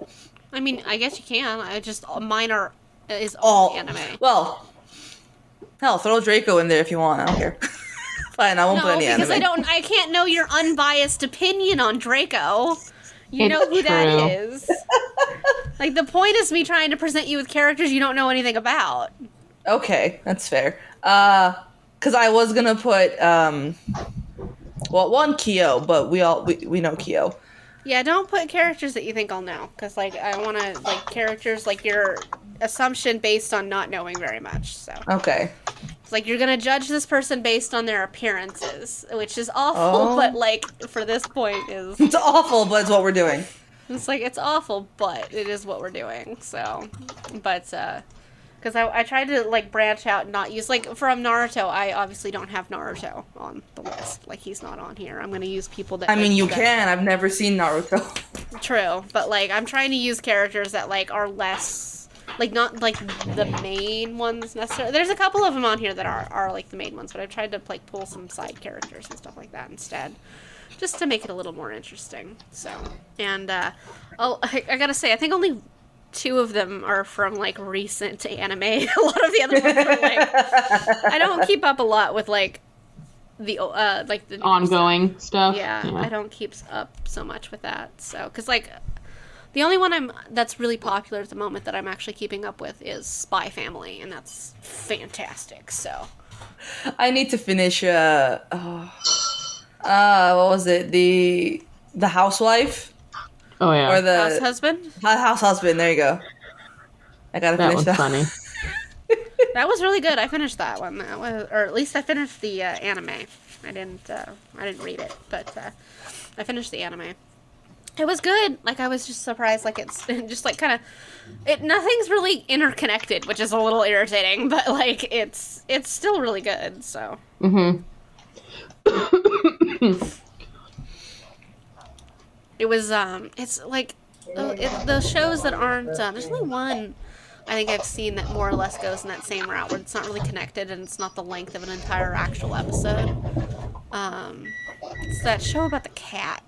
I mean, I guess you can. I just mine are is all All anime. Well, hell, throw Draco in there if you want. I don't care. Fine, I won't put No, any because anime. I don't. I can't know your unbiased opinion on Draco. You It's know who that true. is. like the point is me trying to present you with characters you don't know anything about. Okay, that's fair. Uh, cause I was gonna put um, well, one Kyo, but we all we, we know Kyo. Yeah, don't put characters that you think I'll know, because like I want to like characters like your assumption based on not knowing very much. So Okay. it's like you're gonna judge this person based on their appearances, which is awful, Oh. but like for this point is It's awful, but it's what we're doing. It's like it's awful, but it is what we're doing. So, but uh, because I, I tried to like branch out and not use like from Naruto. I obviously don't have Naruto on the list. Like he's not on here. I'm gonna use people that. I mean, you can. I've never seen Naruto. True, but like I'm trying to use characters that like are less like not like the main ones necessarily. There's a couple of them on here that are are like the main ones, but I've tried to like pull some side characters and stuff like that instead, just to make it a little more interesting. So, and uh, oh, I, I gotta say, I think only two of them are from like recent anime. a lot of the other ones are like I don't keep up a lot with like the uh like the Ongoing stuff. yeah, I don't keep up so much with that. So, because like the only one I'm that's really popular at the moment that I'm actually keeping up with is Spy Family, and that's fantastic. So, I need to finish. Uh, oh, uh, what was it? The the housewife Oh yeah. or the House Husband, Hu- house husband. There you go. I gotta that finish one's that. funny. that was really good. I finished that one, that was, or at least I finished the uh, anime. I didn't, uh, I didn't read it, but uh, I finished the anime. It was good. Like I was just surprised. Like it's just like kind of, it nothing's really interconnected, which is a little irritating. But like it's it's still really good. So. Mm-hmm. It was um it's like uh, it, the shows that aren't uh, there's only one I think I've seen that more or less goes in that same route where it's not really connected and it's not the length of an entire actual episode. Um it's that show about the cat.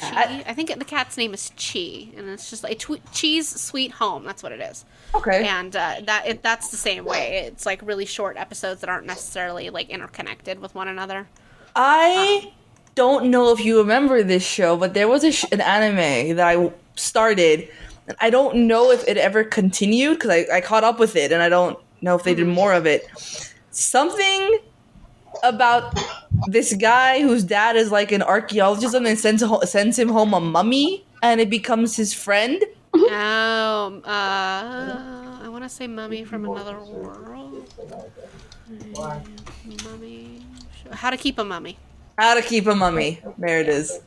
Chi. I think the cat's name is Chi, and it's just like tw- Chi's Sweet Home. That's what it is. Okay. And uh, that it, that's the same way. It's like really short episodes that aren't necessarily like interconnected with one another. I don't know if you remember this show, but there was a sh- an anime that I started, and I don't know if it ever continued because I, I caught up with it, and I don't know if they did more of it. Something about this guy whose dad is like an archaeologist and then sends ho- sends him home a mummy, and it becomes his friend. Um, uh, I want to say Mummy from Another World. Mummy. How to keep a mummy. How to keep a mummy. There it is.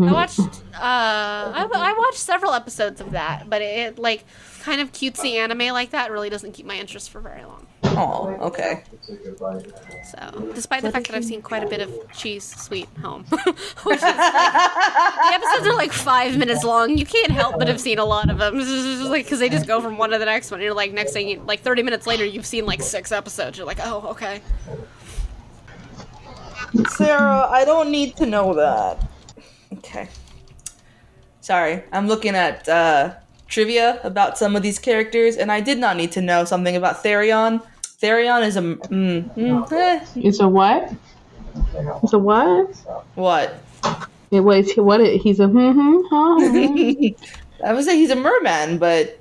I watched. Uh, I, I watched several episodes of that, but it like kind of cutesy anime like that really doesn't keep my interest for very long. Oh, okay. So, despite the fact that I've seen quite a bit of Chi's Sweet Home, which is like, the episodes are like five minutes long, you can't help but have seen a lot of them. Like because they just go from one to the next one. You're like next thing, you, like thirty minutes later, you've seen like six episodes. You're like, oh, okay. Sarah, I don't need to know that. Okay. Sorry, I'm looking at uh, trivia about some of these characters, and I did not need to know something about Tharion. Tharion is a mm, mm, eh, It's a what? It's a what? what? It was what? It, he's a hmm hmm huh. hmm. I would say he's a merman, but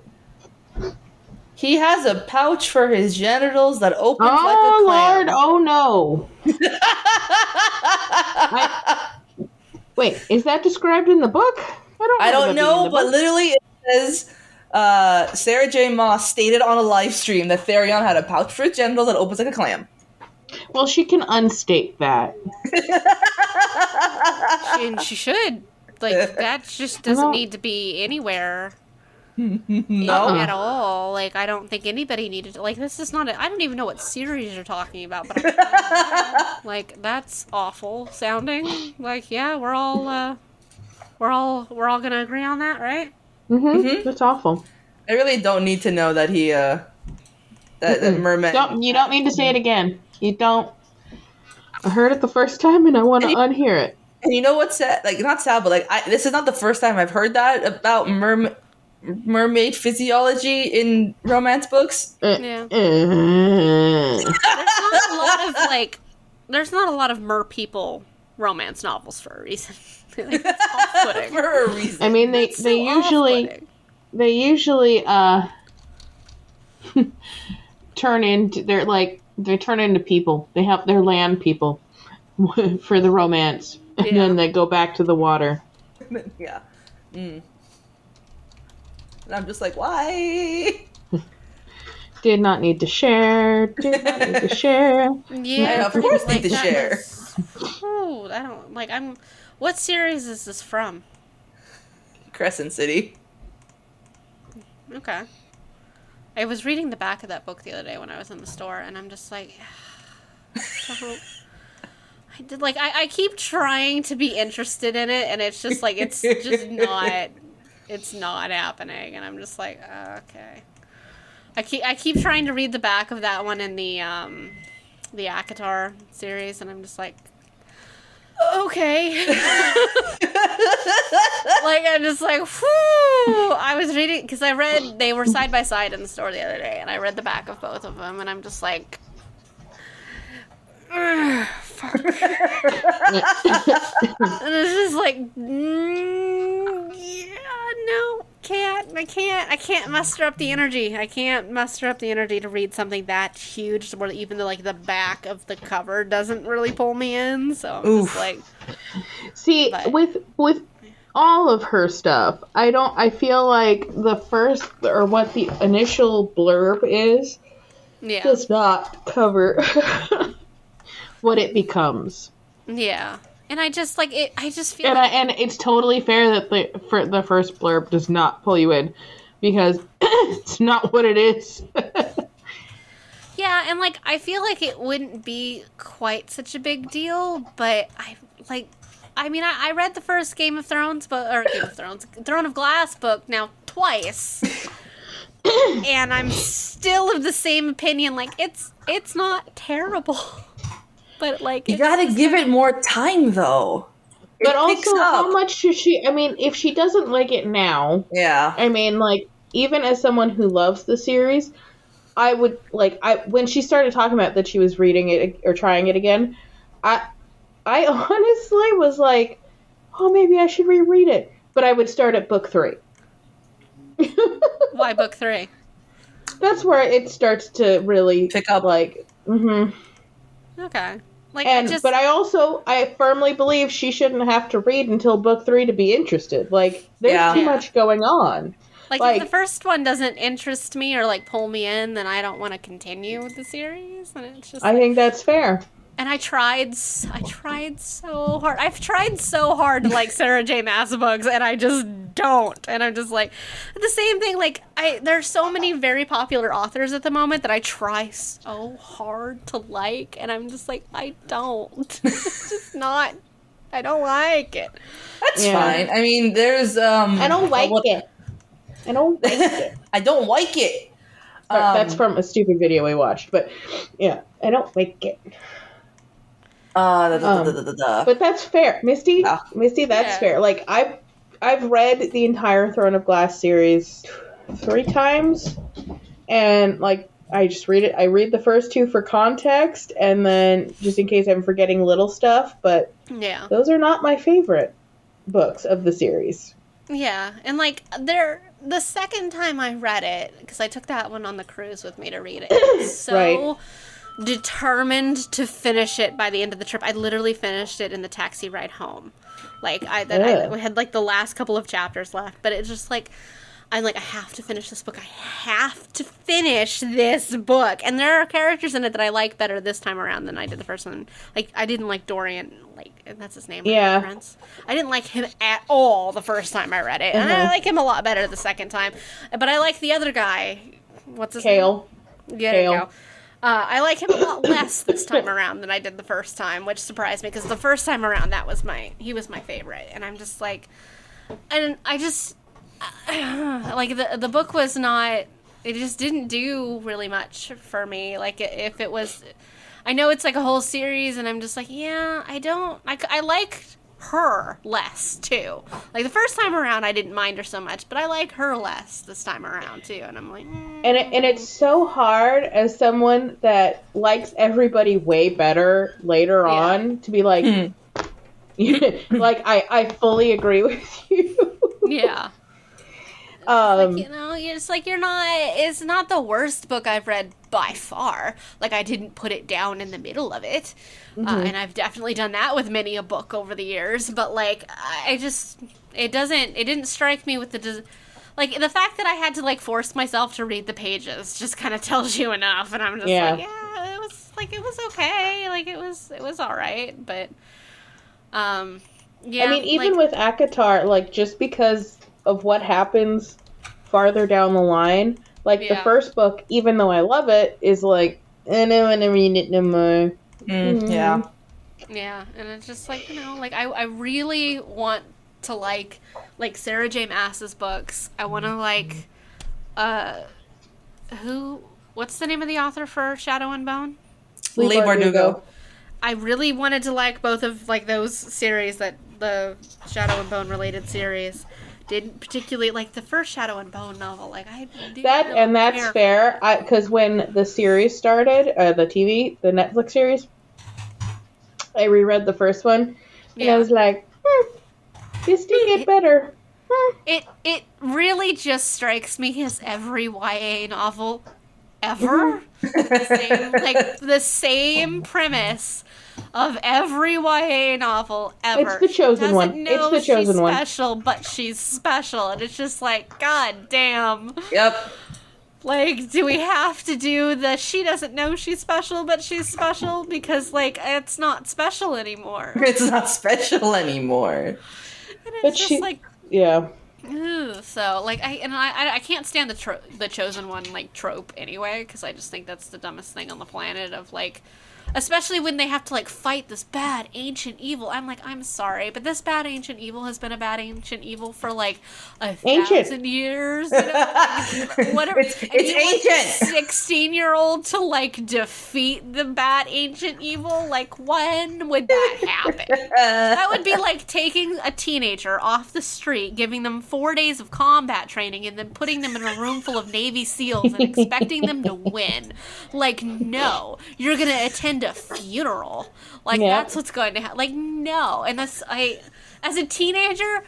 he has a pouch for his genitals that opens like a Oh clam. Lord! Oh no! I- wait, is that described in the book? I don't. I don't remember that being in know, but book. literally it says uh, Sarah J. Maas stated on a live stream that Tharion had a pouch for his genitals that opens like a clam. well, she can unstate that. And she should. Like that just doesn't need to be anywhere No. at all. Like I don't think anybody needed to. Like this is not. A, I don't even know what series you're talking about. But I'm, like that's awful sounding. Like yeah, we're all uh, we're all we're all gonna agree on that, right? Mm-hmm. That's awful. I really don't need to know that he uh that, that merman. Don't you don't need to say it again. You don't. I heard it the first time, and I want to unhear it. And you know what's sad? Like not sad, but like I, this is not the first time I've heard that about merm- mermaid physiology in romance books. Uh, Yeah. uh. There's not a lot of like. There's not a lot of mer people romance novels for a reason. Like. For a reason. I mean, they It's they so usually off-putting. they usually uh turn into they're like they turn into people. They have their land people for the romance, and Yeah. then they go back to the water. yeah. Mm. And I'm just like, why? Did not need to share. Did not need to share. Yeah, of course need to share. was- Ooh, I don't like. I'm. What series is this from? Crescent City. Okay. I was reading the back of that book the other day when I was in the store, and I'm just like, I did like I, I keep trying to be interested in it, and it's just like it's just not, it's not happening, and I'm just like, okay. I keep I keep trying to read the back of that one in the um, the ACOTAR series, and I'm just like, okay. like I'm just like, whew. I was reading because I read they were side by side in the store the other day, and I read the back of both of them, and I'm just like, "Ugh, fuck. and it's just like, mm, yeah, no, can't. I can't. I can't muster up the energy. I can't muster up the energy to read something that huge, where even the like the back of the cover doesn't really pull me in. So I'm Oof. just like, See, But- with with all of her stuff, I don't. I feel like the first or what the initial blurb is yeah, does not cover what it becomes. yeah. And I just like it. I just feel And I, and it's totally fair that the for the first blurb does not pull you in because it's not what it is. yeah, and like I feel like it wouldn't be quite such a big deal, but I like. I mean, I, I read the first Game of Thrones book or Game of Thrones, Throne of Glass book now twice, and I'm still of the same opinion. Like it's it's not terrible, but like You gotta give it more time, though. It but picks also, how much should she? I mean, if she doesn't like it now, Yeah. I mean, like, even as someone who loves the series, I would like I when she started talking about that she was reading it or trying it again, I I honestly was like, oh, maybe I should reread it. But I would start at book three. why book three. That's where it starts to really Pick up. like. hmm Okay, like And I just but I also I firmly believe she shouldn't have to read until book three to be interested. Like there's Yeah. too much going on. like, like- if the first one doesn't interest me or like pull me in, then I don't want to continue with the series, and it's just I think that's fair. And I tried, s- I tried so hard. I've tried so hard to like Sarah J. Maas books, and I just don't. And I'm just like, the same thing. Like, I there's so many very popular authors at the moment that I try so hard to like, and I'm just like, I don't. it's just not. I don't like it. That's Yeah. fine. I mean, there's um. I don't like what- it. I don't like it. I don't like it. Um, that's from a stupid video we watched, but yeah, I don't like it. Uh, da, da, Um, da, da, da, da. But that's fair, Misty. Yeah. Misty, that's Yeah. fair. Like I've I've read the entire Throne of Glass series three times, and like I just read it. I read the first two for context, and then just in case I'm forgetting little stuff. But Yeah, those are not my favorite books of the series. yeah, and like there. The second time I read it, because I took that one on the cruise with me to read it, I was so Right. Determined to finish it by the end of the trip. I literally finished it in the taxi ride home. Like I that I, Yeah. we had like the last couple of chapters left, but it's just like I'm like I have to finish this book. I have to finish this book. And there are characters in it that I like better this time around than I did the first one. Like I didn't like Dorian, like that's his name. Yeah. Prince. I didn't like him at all the first time I read it, and I Uh-huh. like him a lot better the second time. But I like the other guy. What's his name? Chaol. Yeah, there you Chaol. Uh, I like him a lot less this time around than I did the first time, which surprised me because the first time around that was my he was my favorite, and I'm just like, and I just like the the book was not it just didn't do really much for me. Like if it was, I know it's like a whole series, and I'm just like, yeah, I don't I I liked her less too. Like the first time around, I didn't mind her so much, but I like her less this time around too, and I'm like. mm. And it, and it's so hard as someone that likes everybody way better later Yeah. on to be like, like I, I fully agree with you. Yeah. Um, like, you know, it's like you're not. It's not the worst book I've read by far. Like I didn't put it down in the middle of it, uh, and I've definitely done that with many a book over the years. But like, I I just it doesn't. It didn't strike me with the. Des- like the fact that I had to like force myself to read the pages just kind of tells you enough, and I'm just Yeah. like, yeah, it was like it was okay, like it was it was all right, but um, yeah. I mean, even like- with Akatar, like just because of what happens farther down the line, like the first book, even though I love it, is like I don't want to read it no more. Mm, yeah. Yeah, and it's just like you know, like I, I really want to like like Sarah J. Maas's books. I want to like, uh, who? What's the name of the author for Shadow and Bone? Leigh Leigh Bardugo. I really wanted to like both of like those series that the Shadow and Bone related series. Didn't particularly like the first Shadow and Bone novel. Like I didn't That really and that's care. fair, because when the series started, uh, the TV, the Netflix series, I reread the first one, and Yeah. I was like, hmm, this did get better. Hmm. It it really just strikes me as every YA novel ever. the same, like the same premise of every YA novel ever. It's the chosen one. It's the chosen she's one. Special, but she's special, and it's just like, god damn. Yep. Like, do we have to do the she doesn't know she's special, but she's special because like it's not special anymore. It's not special anymore. it's But just she- like Yeah. Ugh, so like I and I I- I can't stand the tro- the chosen one like trope anyway because I just think that's the dumbest thing on the planet of like especially when they have to like fight this bad ancient evil I'm like I'm sorry but this bad ancient evil has been a bad ancient evil for like a Ancient. thousand years you know? Whatever It's- it's ancient. 16 year old to like defeat the bad ancient evil like when would that happen that would be like taking a teenager off the street, giving them four days of combat training, and then putting them in a room full of Navy SEALs and expecting them to win. Like, no, you're gonna attend a funeral. Like, Yeah. that's what's going to happen. Like, no. And that's, I, as a teenager,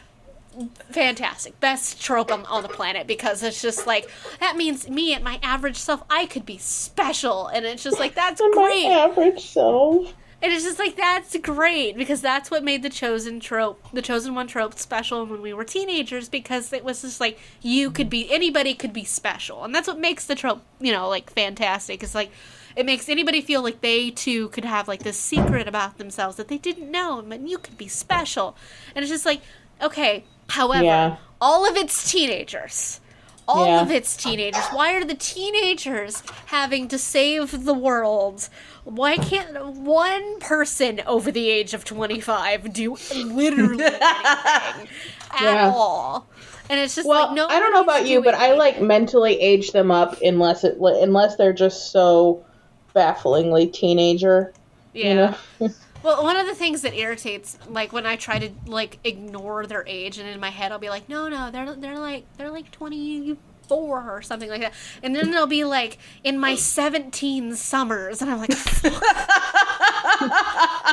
fantastic best trope on, on the planet because it's just like that means me at my average self i could be special and it's just like that's And my great average self. and it's just like that's great because that's what made the chosen trope, the chosen one trope, special when we were teenagers because it was just like you could be anybody could be special, and that's what makes the trope, you know, like fantastic. It's like it makes anybody feel like they too could have like this secret about themselves that they didn't know, and you could be special. And it's just like, okay, however, Yeah. all of its teenagers. All Yeah. of its teenagers. Why are the teenagers having to save the world? Why can't one person over the age of 25 do literally anything at Yeah. all? And it's just Well, like, no. I don't know about you, but I like mentally age them up unless it unless they're just so bafflingly teenager. Yeah. You know. Well, one of the things that irritates, like when I try to like ignore their age, and in my head I'll be like, no, no, they're they're like they're like twenty four or something like that, and then they'll be like in my seventeen summers, and I'm like,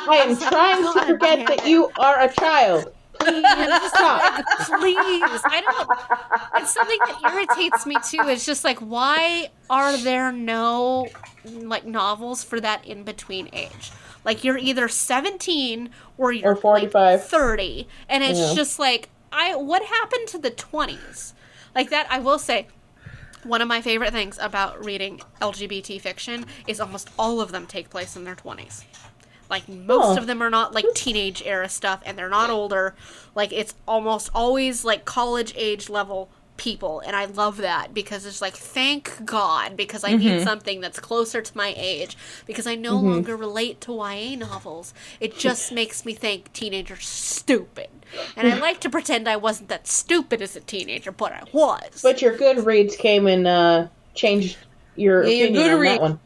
I am trying to forget that you are a child. Please stop. please, I don't. It's something that irritates me too. It's just like, why are there no like novels for that in between age? Like you're either 17 or you're Or 45. like 30, and it's Yeah. just like, I what happened to the 20s? Like that, I will say. One of my favorite things about reading LGBT fiction is almost all of them take place in their 20s. Like most of them are not like teenage era stuff and they're not older. Like it's almost always like college age level people and I love that because it's like thank God because I need something that's closer to my age because I no longer relate to YA novels. It just makes me think teenagers stupid. And I like to pretend I wasn't that stupid as a teenager, but I was. But your Goodreads came and uh, changed your Yeah, your opinion on that one.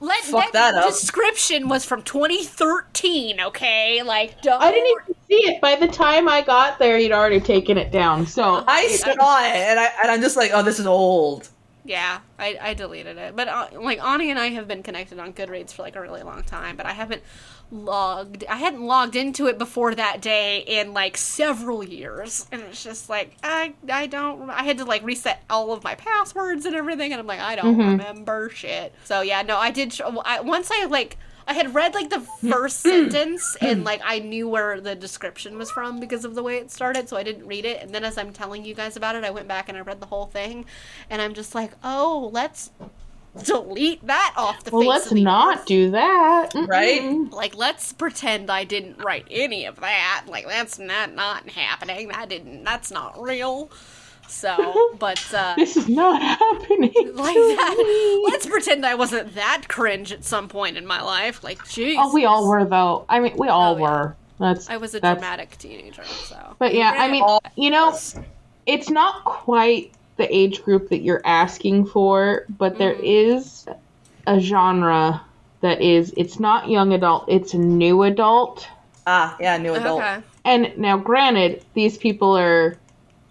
Let fuck that up. description was from 2013, okay? Like don't I didn't even see it. By the time I got there, he'd already taken it down. So I saw it, and I and I'm just like, oh, this is old. Yeah, I, I deleted it. But uh, like Ani and I have been connected on Goodreads for like a really long time, but I haven't logged. I hadn't logged into it before that day in like several years, and it's just like I I don't. I had to like reset all of my passwords and everything, and I'm like I don't remember shit. So yeah, no, I did. Sh- I, once I like. I had read like the first sentence and like I knew where the description was from because of the way it started, so I didn't read it. And then as I'm telling you guys about it, I went back and I read the whole thing, and I'm just like, oh, let's delete that off the well, face let's of the not earth. do that. Right? Like, let's pretend I didn't write any of that. Like, that's not not happening. That didn't. That's not real. So, but uh, This is not happening. like to that. me. Let's pretend I wasn't that cringe at some point in my life. Like, jeez. Oh, we all were though. I mean, we all Oh, yeah. were. That's I was a that's- dramatic teenager, so. But yeah, I mean, you know, it's not quite the age group that you're asking for, but there Mm-hmm. is a genre that is. It's not young adult. It's new adult. Ah, yeah, new adult. Okay. And now, granted, these people are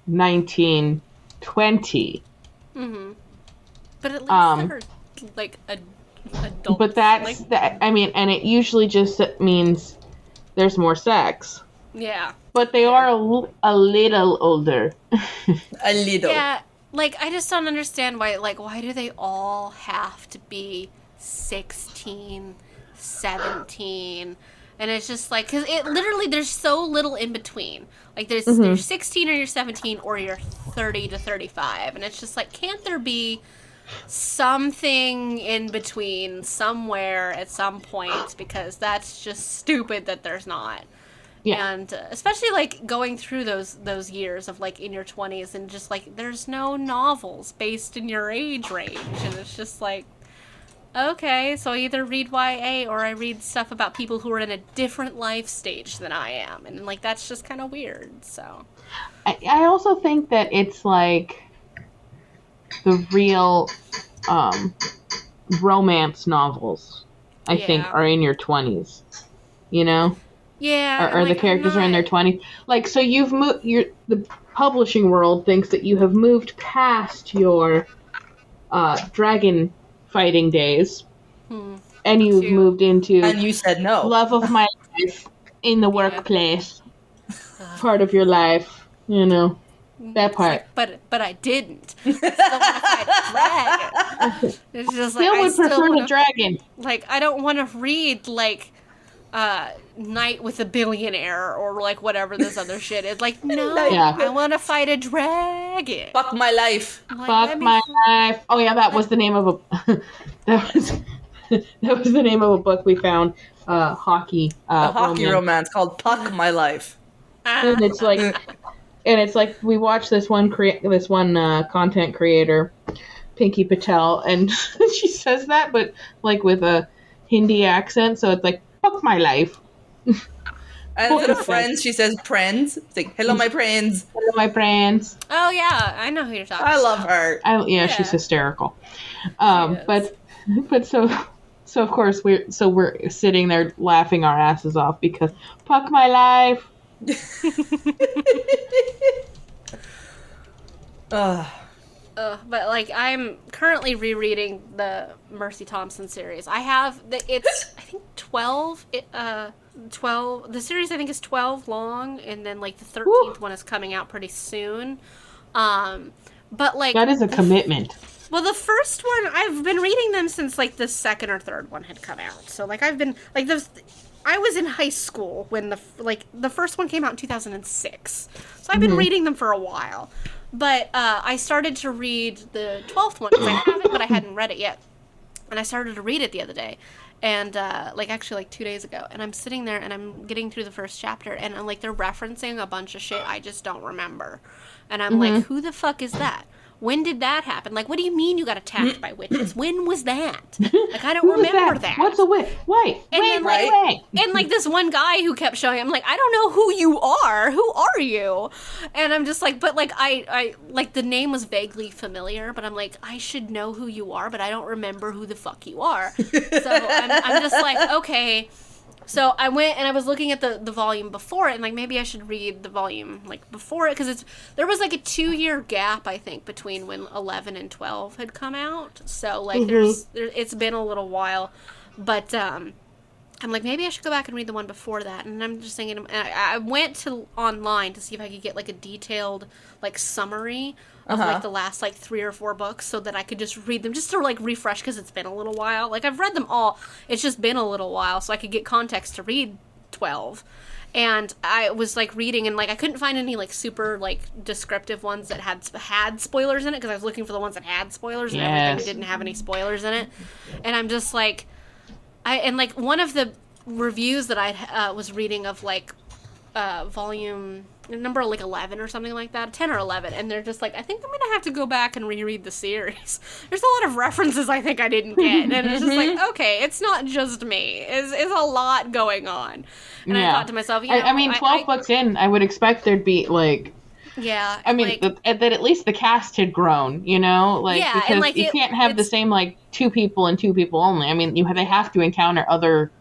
19, 20, Mm-hmm. But at least Um, they're like a adult. but that's like, that. I mean, and it usually just means there's more sex. Yeah. But they are a, l- a little older. A little. Yeah, like I just don't understand why like why do they all have to be 16, 17? And it's just like cuz it literally there's so little in between. Like there's you're 16 or you're 17 or you're 30 to 35 and it's just like can't there be something in between somewhere at some point? Because that's just stupid that there's not. Yeah. and uh, especially like going through those those years of like in your 20s and just like there's no novels based in your age range. And it's just like okay so I either read YA or I read stuff about people who are in a different life stage than I am and like that's just kind of weird so I, I also think that it's like the real um, romance novels. I think are in your twenties. You know, yeah or, or the like, I'm characters are in their twenties. Like, so you've moved. Your the publishing world thinks that you have moved past your uh, dragon fighting days, Hmm. and you've To- moved into And you said no. love of my life in the workplace part of your life. You know that part. but but I didn't I still want to fight a dragon it's just like Still I would still prefer wanna the dragon. like I don't want to read like uh Night with a Billionaire or like whatever this other shit is. Like no, Yeah. I want to fight a dragon. Fuck my life. Like, Fuck let me- my life. Oh yeah, that was the name of a. that was that was the name of a book we found. Uh, hockey. Uh, A hockey romance. romance called Puck My Life. and it's like, and it's like we watched this one create this one uh, content creator, Pinky Patel, and she says that, but like with a Hindi accent, so it's like fuck my life. And to the friends, she says friends. It's like, hello, my friends. Hello, my friends. Oh yeah, I know who you're talking. I love her. I, yeah, she's hysterical. Um, is. but but so so of course we're so we're sitting there laughing our asses off because fuck my life. Ugh. Ugh, but like I'm currently rereading the Mercy Thompson series. I have the it's I think twelve. It, uh, twelve. The series I think is twelve long, and then like the thirteenth one is coming out pretty soon. Um, but like That is a commitment. Well, the first one I've been reading them since like the second or third one had come out. So like I've been like those. I was in high school when the like the first one came out in 2006. So I've been reading them for a while. But uh, I started to read the 12th one because I have it but I hadn't read it yet. And I started to read it the other day. And uh, like actually like 2 days ago and I'm sitting there and I'm getting through the first chapter and I'm like they're referencing a bunch of shit I just don't remember. And I'm like who the fuck is that? When did that happen? Like, what do you mean you got attacked by witches? When was that? Like, I don't remember that? that. What's a witch? Wait, And wait, then, wait, like- wait. and like this one guy who kept showing, I'm like, I don't know who you are. Who are you? And I'm just like, but like I, I like the name was vaguely familiar, but I'm like, I should know who you are, but I don't remember who the fuck you are. So I'm, I'm just like, okay. So I went and I was looking at the the volume before it, and like maybe I should read the volume like before it because it's there was like a two year gap I think between when eleven and twelve had come out. So like there's there, it's been a little while, but um. I'm like, maybe I should go back and read the one before that. And I'm just thinking, I, I went to online to see if I could get like a detailed like summary of Uh-huh. like the last like three or four books, so that I could just read them just to like refresh because it's been a little while. Like I've read them all, it's just been a little while, so I could get context to read twelve. And I was like reading, and like I couldn't find any like super like descriptive ones that had had spoilers in it because I was looking for the ones that had spoilers, and everything didn't have any spoilers in it. And I'm just like, I and like one of the reviews that I uh, was reading of like uh, volume number like 11 or something like that 10 or 11 and they're just like i think i'm gonna have to go back and reread the series. There's a lot of references i think i didn't get and it's just like okay it's not just me. It's, it's a lot going on. And i Yeah. thought to myself you know, I, I mean, twelve I- books in, I would expect there'd be like, yeah I mean, like, that that at least the cast had grown, you know, like Yeah, because like, you it- can't have the same like two people and two people only. I mean, you have, they have to encounter other.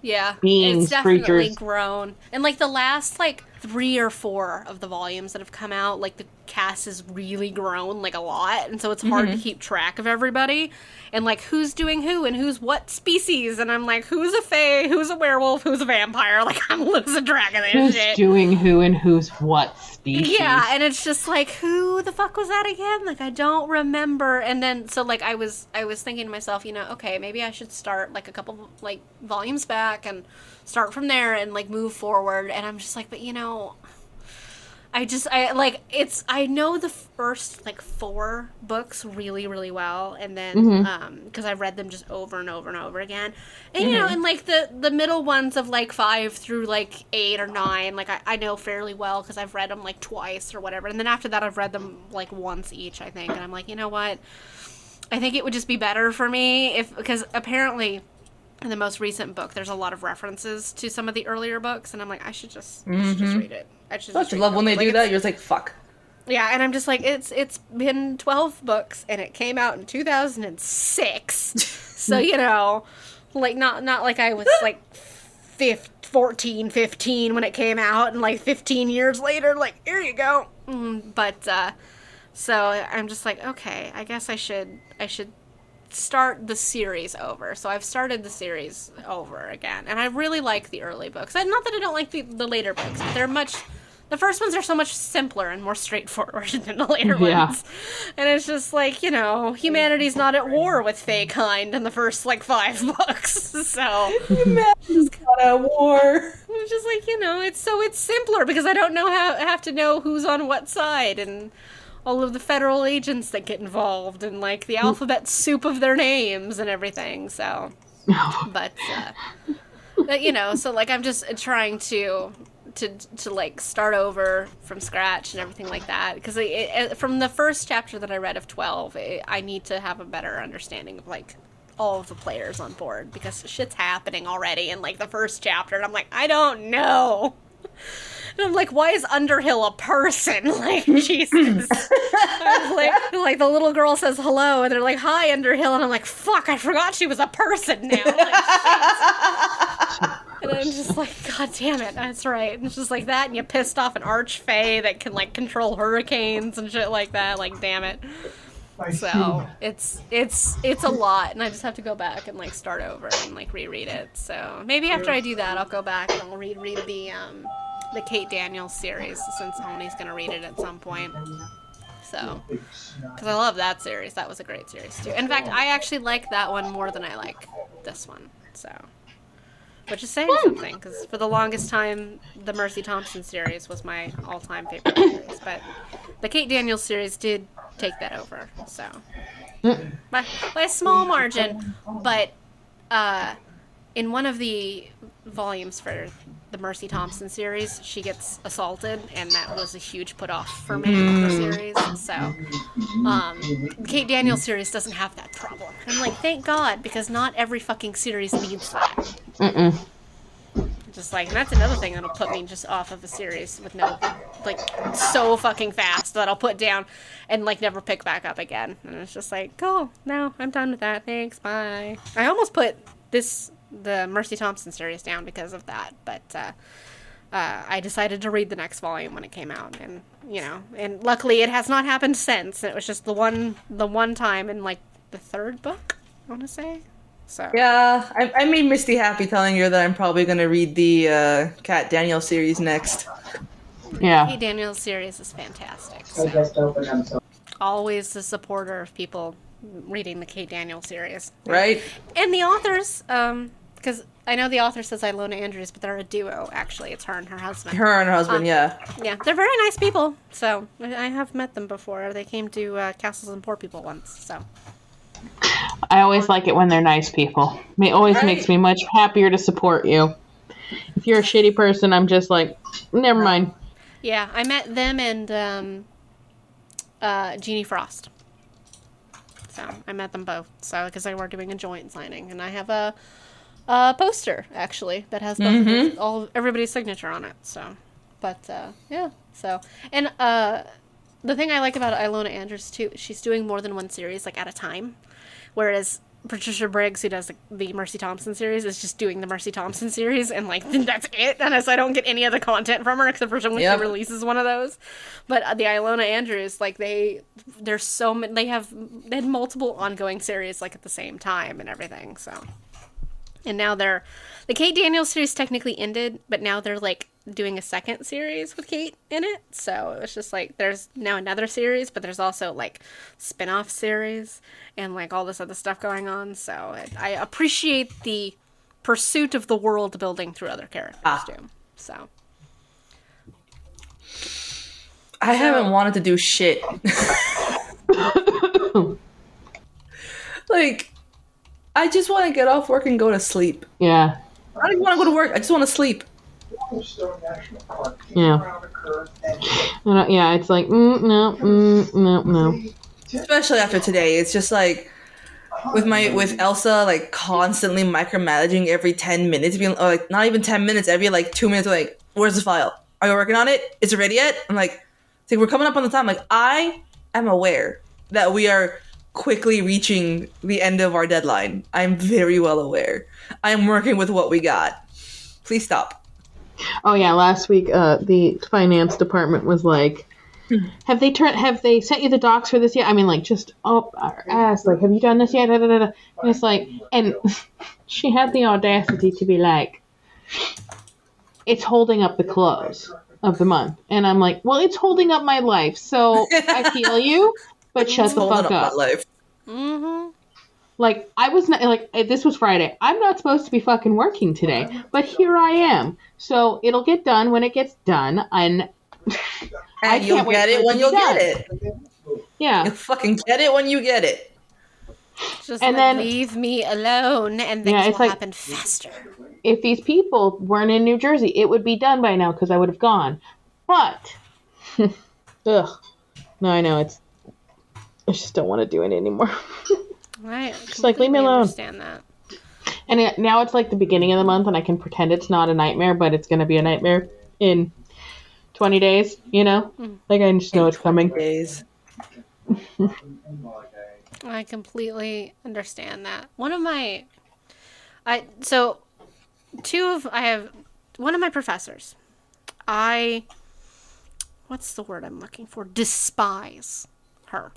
Yeah, beings, it's definitely creatures. grown. And like the last like three or four of the volumes that have come out, like the cast has really grown like a lot, and so it's hard to mm-hmm. keep track of everybody and like who's doing who and who's what species. And I'm like, who's a fae, who's a werewolf, who's a vampire? Like I'm losing track of this Who's shit. doing who and who's what species? Yeah, and it's just like, who the fuck was that again? Like, I don't remember. And then, so like, I was, I was thinking to myself, you know, okay, maybe I should start like a couple like volumes back and start from there and like move forward. And I'm just like, but you know, I just, I like, it's, I know the first like four books really, really well, and then, mm-hmm. um, because I've read them just over and over and over again, and you know, mm-hmm. and like the the middle ones of like five through like eight or nine, like I, I know fairly well because I've read them like twice or whatever, and then after that I've read them like once each, I think, and I'm like, you know what, I think it would just be better for me if because apparently. In the most recent book, there's a lot of references to some of the earlier books, and I'm like, I should just, I should just mm-hmm. read it. I should Don't just you love when they Like, do that? You're just like, fuck. yeah, and I'm just like, it's it's been 12 books, and it came out in 2006. so you know, like not not like I was like 15, 14, 15 when it came out, and like 15 years later, like here you go. Mm, but uh, so I'm just like, okay, I guess I should I should start the series over. So I've started the series over again, and I really like the early books. And not that I don't like the, the later books, but they're much. The first ones are so much simpler and more straightforward than the later Yeah. ones, and it's just like you know, humanity's not at war with fae kind in the first like five books. So Imagine got a war. it's just like you know, it's so it's simpler because I don't know how have to know who's on what side and all of the federal agents that get involved and like the alphabet soup of their names and everything. So, but uh, but you know, so like I'm just trying to to to like start over from scratch and everything like that because from the first chapter that I read of 12, it, I need to have a better understanding of like all of the players on board because shit's happening already in like the first chapter and I'm like I don't know. And I'm like, why is Underhill a person? Like, Jesus. Like, like the little girl says hello, and they're like, hi, Underhill. And I'm like, fuck, I forgot she was a person now. Like. And I'm just like, god damn it, that's right. And it's just like that, and you pissed off an archfey that can, like, control hurricanes and shit like that. Like, damn it. So it's it's it's a lot, and I just have to go back and like start over and like reread it. So maybe after I do that, I'll go back and I'll reread the um the Kate Daniels series since Tony's gonna read it at some point. So because I love that series, that was a great series too. In fact, I actually like that one more than I like this one. So. Which is saying something, because for the longest time, the Mercy Thompson series was my all-time favorite series. But the Kate Daniels series did take that over, so by, by a small margin. But uh, in one of the volumes for the Mercy Thompson series, she gets assaulted, and that was a huge put off for me in the series. So um, the Kate Daniels series doesn't have that problem. I'm like, thank God, because not every fucking series needs that. Mm-mm. Just like and that's another thing that'll put me just off of a series with no like so fucking fast that I'll put down and like never pick back up again. And it's just like, cool, no, I'm done with that. Thanks, bye. I almost put this the Mercy Thompson series down because of that, but uh, uh, I decided to read the next volume when it came out, and you know, and luckily it has not happened since. It was just the one the one time in like the third book, I want to say. So Yeah, I, I made Misty happy telling her that I'm probably going to read the uh, Cat Daniel series next. Yeah. Kate Daniels series is fantastic. I just so always a supporter of people reading the Kate Daniel series. Right? And the authors, um, because I know the author says Ilona Andrews, but they're a duo, actually. It's her and her husband. Her and her husband, Um, yeah. Yeah, they're very nice people. So I I have met them before. They came to uh, Castles and Poor People once. So I always like it when they're nice people. It always Right. makes me much happier to support you. If you're a shitty person, I'm just like, never mind. yeah, I met them and um, uh, Jeaniene Frost. So I met them both. So because they were doing a joint signing, and I have a, a poster actually that has Mm-hmm. the- all everybody's signature on it. So, but uh, yeah. So and uh, the thing I like about Ilona Andrews too, she's doing more than one series like at a time, whereas Patricia Briggs, who does the, the Mercy Thompson series, is just doing the Mercy Thompson series, and like that's it. And so I don't get any other content from her except for when Yep. she releases one of those. But uh, the Ilona Andrews, like they, there's so many. They have they had multiple ongoing series like at the same time and everything. So, and now they're the Kate Daniels series technically ended, but now they're like doing a second series with Kate in it. So it was just like there's now another series, but there's also like spin-off series and like all this other stuff going on. So it, I appreciate the pursuit of the world building through other characters Ah. too. So I haven't wanted to do shit. like, I just want to get off work and go to sleep. Yeah. I don't even want to go to work. I just want to sleep. Yellowstone National Park. Yeah. Around a curve and I don't- yeah, it's like, mm, no, mm, no, no. Especially after today, it's just like with my with Elsa like constantly micromanaging every ten minutes, being or like not even ten minutes, every like two minutes. Like, where's the file? Are you working on it? Is it ready yet? I'm like, it's like we're coming up on the time. Like, I am aware that we are quickly reaching the end of our deadline. I'm very well aware. I'm working with what we got. Please stop. Oh yeah, last week uh, the finance department was like, "Have they turned? Have they sent you the docs for this yet?" I mean, like just up our ass. Like, have you done this yet? Da, da, da, da. And it's like, and she had the audacity to be like, "It's holding up the close of the month," and I'm like, "Well, it's holding up my life, so I feel you, but shut the Holding fuck up up." my life. mm-hmm. Like I was not like eh, this was Friday. I'm not supposed to be fucking working today, but here I am. So it'll get done when it gets done, and I you'll can't get it it when you'll be get it. yeah, You'll fucking get it when you get it. just And then- leave me alone, and things Yeah, it's will like- happen faster. if these people weren't in New Jersey, it would be done by now because I would have gone. But, ugh, no, I know it's. I just don't want to do it anymore. Right? Just like, leave me alone. Understand that. and it, now it's like the beginning of the month, and I can pretend it's not a nightmare, but it's going to be a nightmare in twenty days. You know, mm. like I just know it's coming. Days. I completely understand that. One of my I so two of I have one of my professors. I what's the word I'm looking for? Despise her.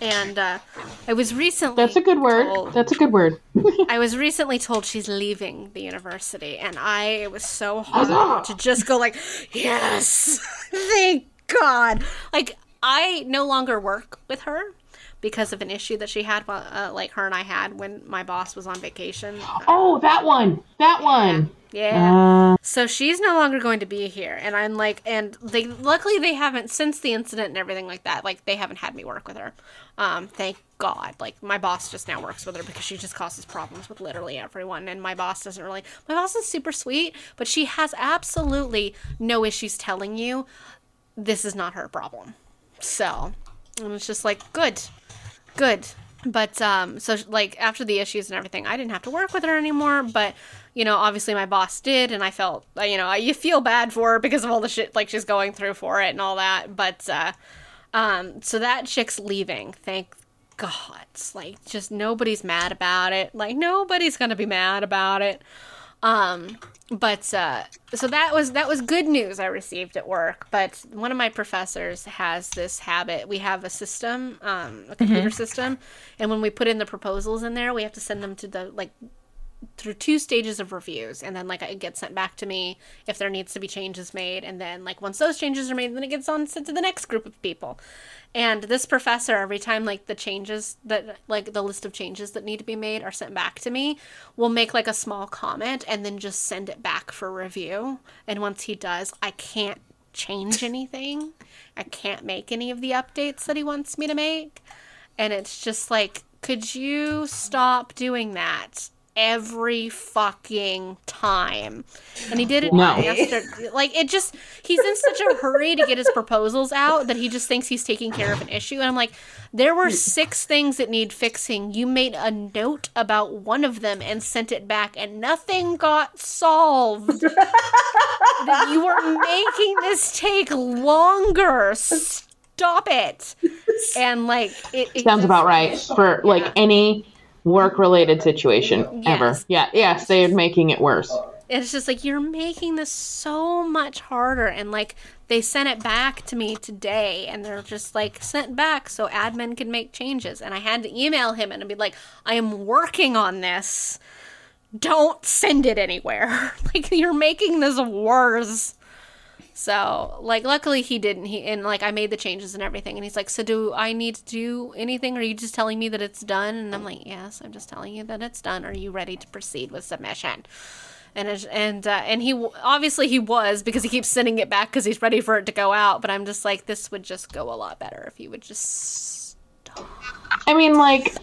And uh, I was recently That's a good word. told- That's a good word. I was recently told she's leaving the university, and I it was so hard to just go like, yes, thank God. Like I no longer work with her because of an issue that she had, uh, like her and I had when my boss was on vacation. Oh, that one. That one. Yeah. Uh, So she's no longer going to be here, and I'm like, and they luckily they haven't since the incident and everything like that. Like they haven't had me work with her. Um, thank God. Like my boss just now works with her because she just causes problems with literally everyone, and my boss doesn't really. My boss is super sweet, but she has absolutely no issues telling you this is not her problem. So, and it's just like good, good. But um, so like after the issues and everything, I didn't have to work with her anymore. But you know, obviously my boss did, and I felt uh, you know I- you feel bad for her because of all the shit like she's going through for it and all that. But uh, um, so that chick's leaving. Thank God. It's Like just nobody's mad about it. Like nobody's gonna be mad about it. Um, but uh, so that was that was good news I received at work. But one of my professors has this habit. We have a system, um, a computer system, and when we put in the proposals in there, we have to send them to the like through two stages of reviews and then like it gets sent back to me if there needs to be changes made and then like once those changes are made then it gets on sent to the next group of people. And this professor every time like the changes that like the list of changes that need to be made are sent back to me will make like a small comment and then just send it back for review. And once he does i can't change anything. I can't make any of the updates that he wants me to make. And it's just like could you stop doing that every fucking time. And he did it No. yesterday like it just he's in such a hurry to get his proposals out that he just thinks he's taking care of an issue. And i'm like there were six things that need fixing. You made a note about one of them and sent it back and nothing got solved. That you are making this take longer. Stop it. And like it, it sounds just- about right for like any work related situation ever. Yeah, yes, they are making it worse. it's just like you're making this so much harder and like they sent it back to me today and they're just like sent back so admin can make changes. And i had to email him and be like i am working on this. Don't send it anywhere. Like you're making this worse so like luckily he didn't he and like i made the changes and everything and he's like so do i need to do anything or are you just telling me that it's done and i'm like yes i'm just telling you that it's done are you ready to proceed with submission and and uh, and he obviously he was because he keeps sending it back because he's ready for it to go out. But I'm just like, this would just go a lot better if you would just. Stop. I mean, like,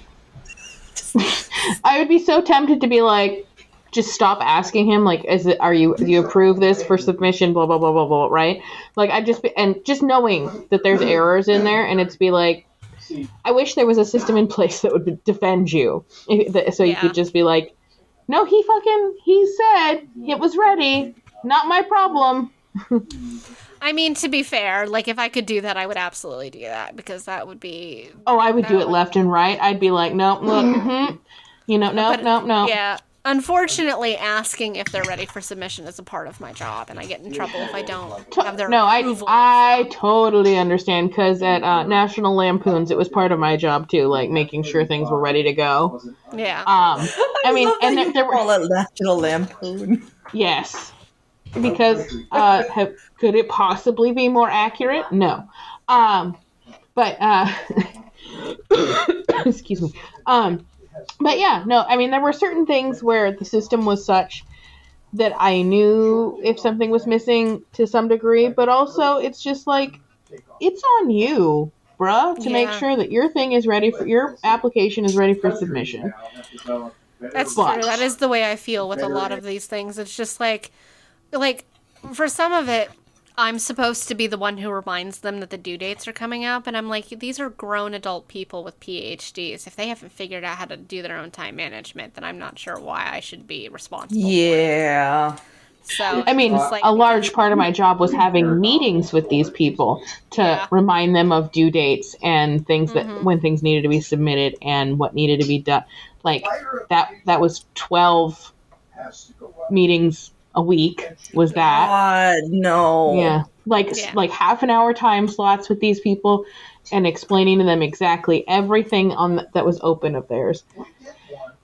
I would be so tempted to be like, just stop asking him. Like, is it? Are you? Do you approve this for submission? Blah blah blah blah blah. Right? Like, I just be, and just knowing that there's errors in there, and it's be like, I wish there was a system in place that would defend you, so you Yeah. could just be like, no, he fucking he said it was ready. Not my problem. I mean, to be fair, like if I could do that, I would absolutely do that because that would be Oh, I would do it left and right. I'd be like, nope, look, mhm. you know, nope, But- nope, nope. yeah. Unfortunately, asking if they're ready for submission is a part of my job, and I get in trouble if I don't have their no, I approval. I totally understand because at uh, National Lampoons, it was part of my job too, like making sure things were ready to go. yeah. Um, I mean, love and there, you there were call it National Lampoon. yes, because uh, have, could it possibly be more accurate? No, um, but uh, excuse me. Um, but yeah, no, I mean, there were certain things where the system was such that I knew if something was missing to some degree, but also it's just like it's on you, bruh, to make sure that your thing is ready for your application is ready for submission. That's But- true. That is the way I feel with a lot of these things. It's just like, like for some of it, I'm supposed to be the one who reminds them that the due dates are coming up, and I'm like, these are grown adult people with PhDs. If they haven't figured out how to do their own time management, then I'm not sure why I should be responsible. Yeah. So I mean, it's like- a large part of my job was having meetings with these people to Yeah. remind them of due dates and things that Mhm. when things needed to be submitted and what needed to be done. Like that that was 12 meetings a week was that. God, no. Yeah. Like Yeah. like half an hour time slots with these people and explaining to them exactly everything on the, that was open of theirs.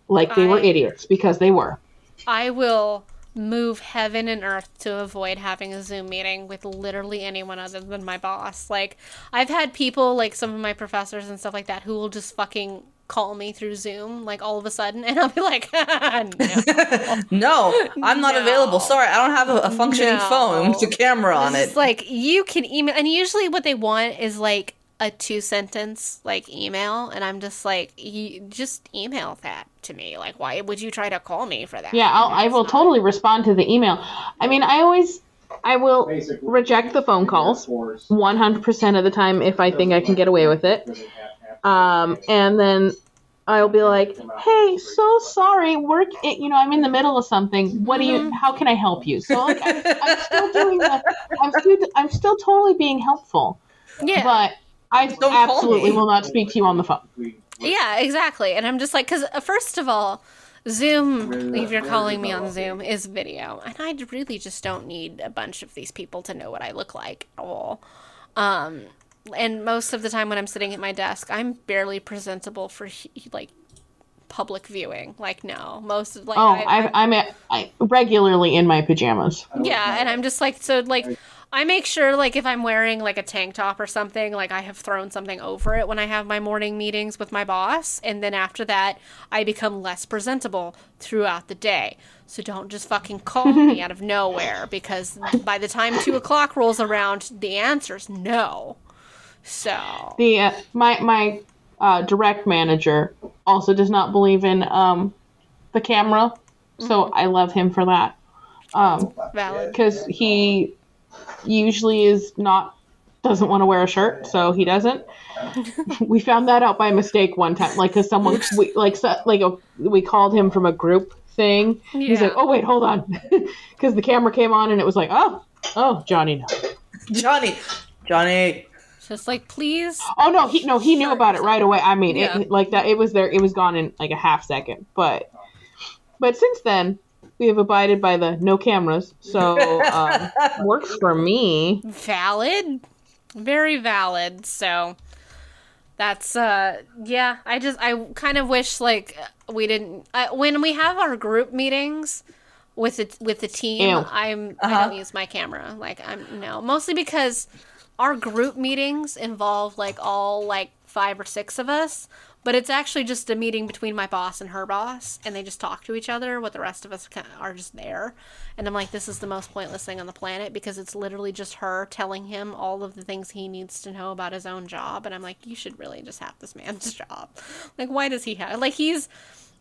Like they were idiots because they were. I will move heaven and earth to avoid having a Zoom meeting with literally anyone other than my boss. Like, I've had people, like some of my professors and stuff like that, who will just fucking call me through Zoom, like all of a sudden, and I'll be like, no. No, I'm not No. available. Sorry, I don't have a, a functioning No. phone with a camera on It's it. like you can email, and usually what they want is like a two sentence like email, and I'm just like, you just email that to me. Like, why would you try to call me for that? Yeah, I'll, I will totally respond to the email. I mean, I always, I will reject the phone calls 100% of the time if I think I can get away with it. Um, and then I'll be like, hey, so sorry, work, it, you know, I'm in the middle of something. What do you, how can I help you? So like, I'm, I'm still doing the, I'm still, I'm still totally being helpful, yeah. but I Don't absolutely will not speak to you on the phone. Yeah, exactly. And I'm just like, because uh, first of all, Zoom, if you're calling me on Zoom, is video. And I really just don't need a bunch of these people to know what I look like at all. Um, and most of the time when I'm sitting at my desk, I'm barely presentable for like public viewing. Like, no, most of like, Oh, I, I, I'm at, I, regularly in my pajamas. yeah, and I'm just like so like I make sure like if I'm wearing like a tank top or something, like I have thrown something over it when I have my morning meetings with my boss, and then after that I become less presentable throughout the day. So don't just fucking call me out of nowhere because by the time two o'clock rolls around, the answer's no. So the uh, my my uh, direct manager also does not believe in um, the camera, so I love him for that. Um, valid. because he usually is not doesn't want to wear a shirt, so he doesn't. we found that out by mistake one time, like because someone we like so, like a, we called him from a group thing. He's like, oh wait, hold on, because the camera came on and it was like, oh, oh, Johnny, no. Johnny, Johnny, Just like, please. Oh no, he no he knew about it right away. I mean, Yeah. it, like that, it was there. It was gone in like a half second. But but since then, we have abided by the no cameras, so um, works for me. valid very valid so that's uh yeah i just i kind of wish like we didn't I, when we have our group meetings with the with the team Ew. i'm i Uh-huh. don't use my camera like i'm no mostly because our group meetings involve like all like five or six of us but it's actually just a meeting between my boss and her boss and they just talk to each other what the rest of us are just there. And i'm like this is the most pointless thing on the planet because it's literally just her telling him all of the things he needs to know about his own job and i'm like you should really just have this man's job. Like why does he have like he's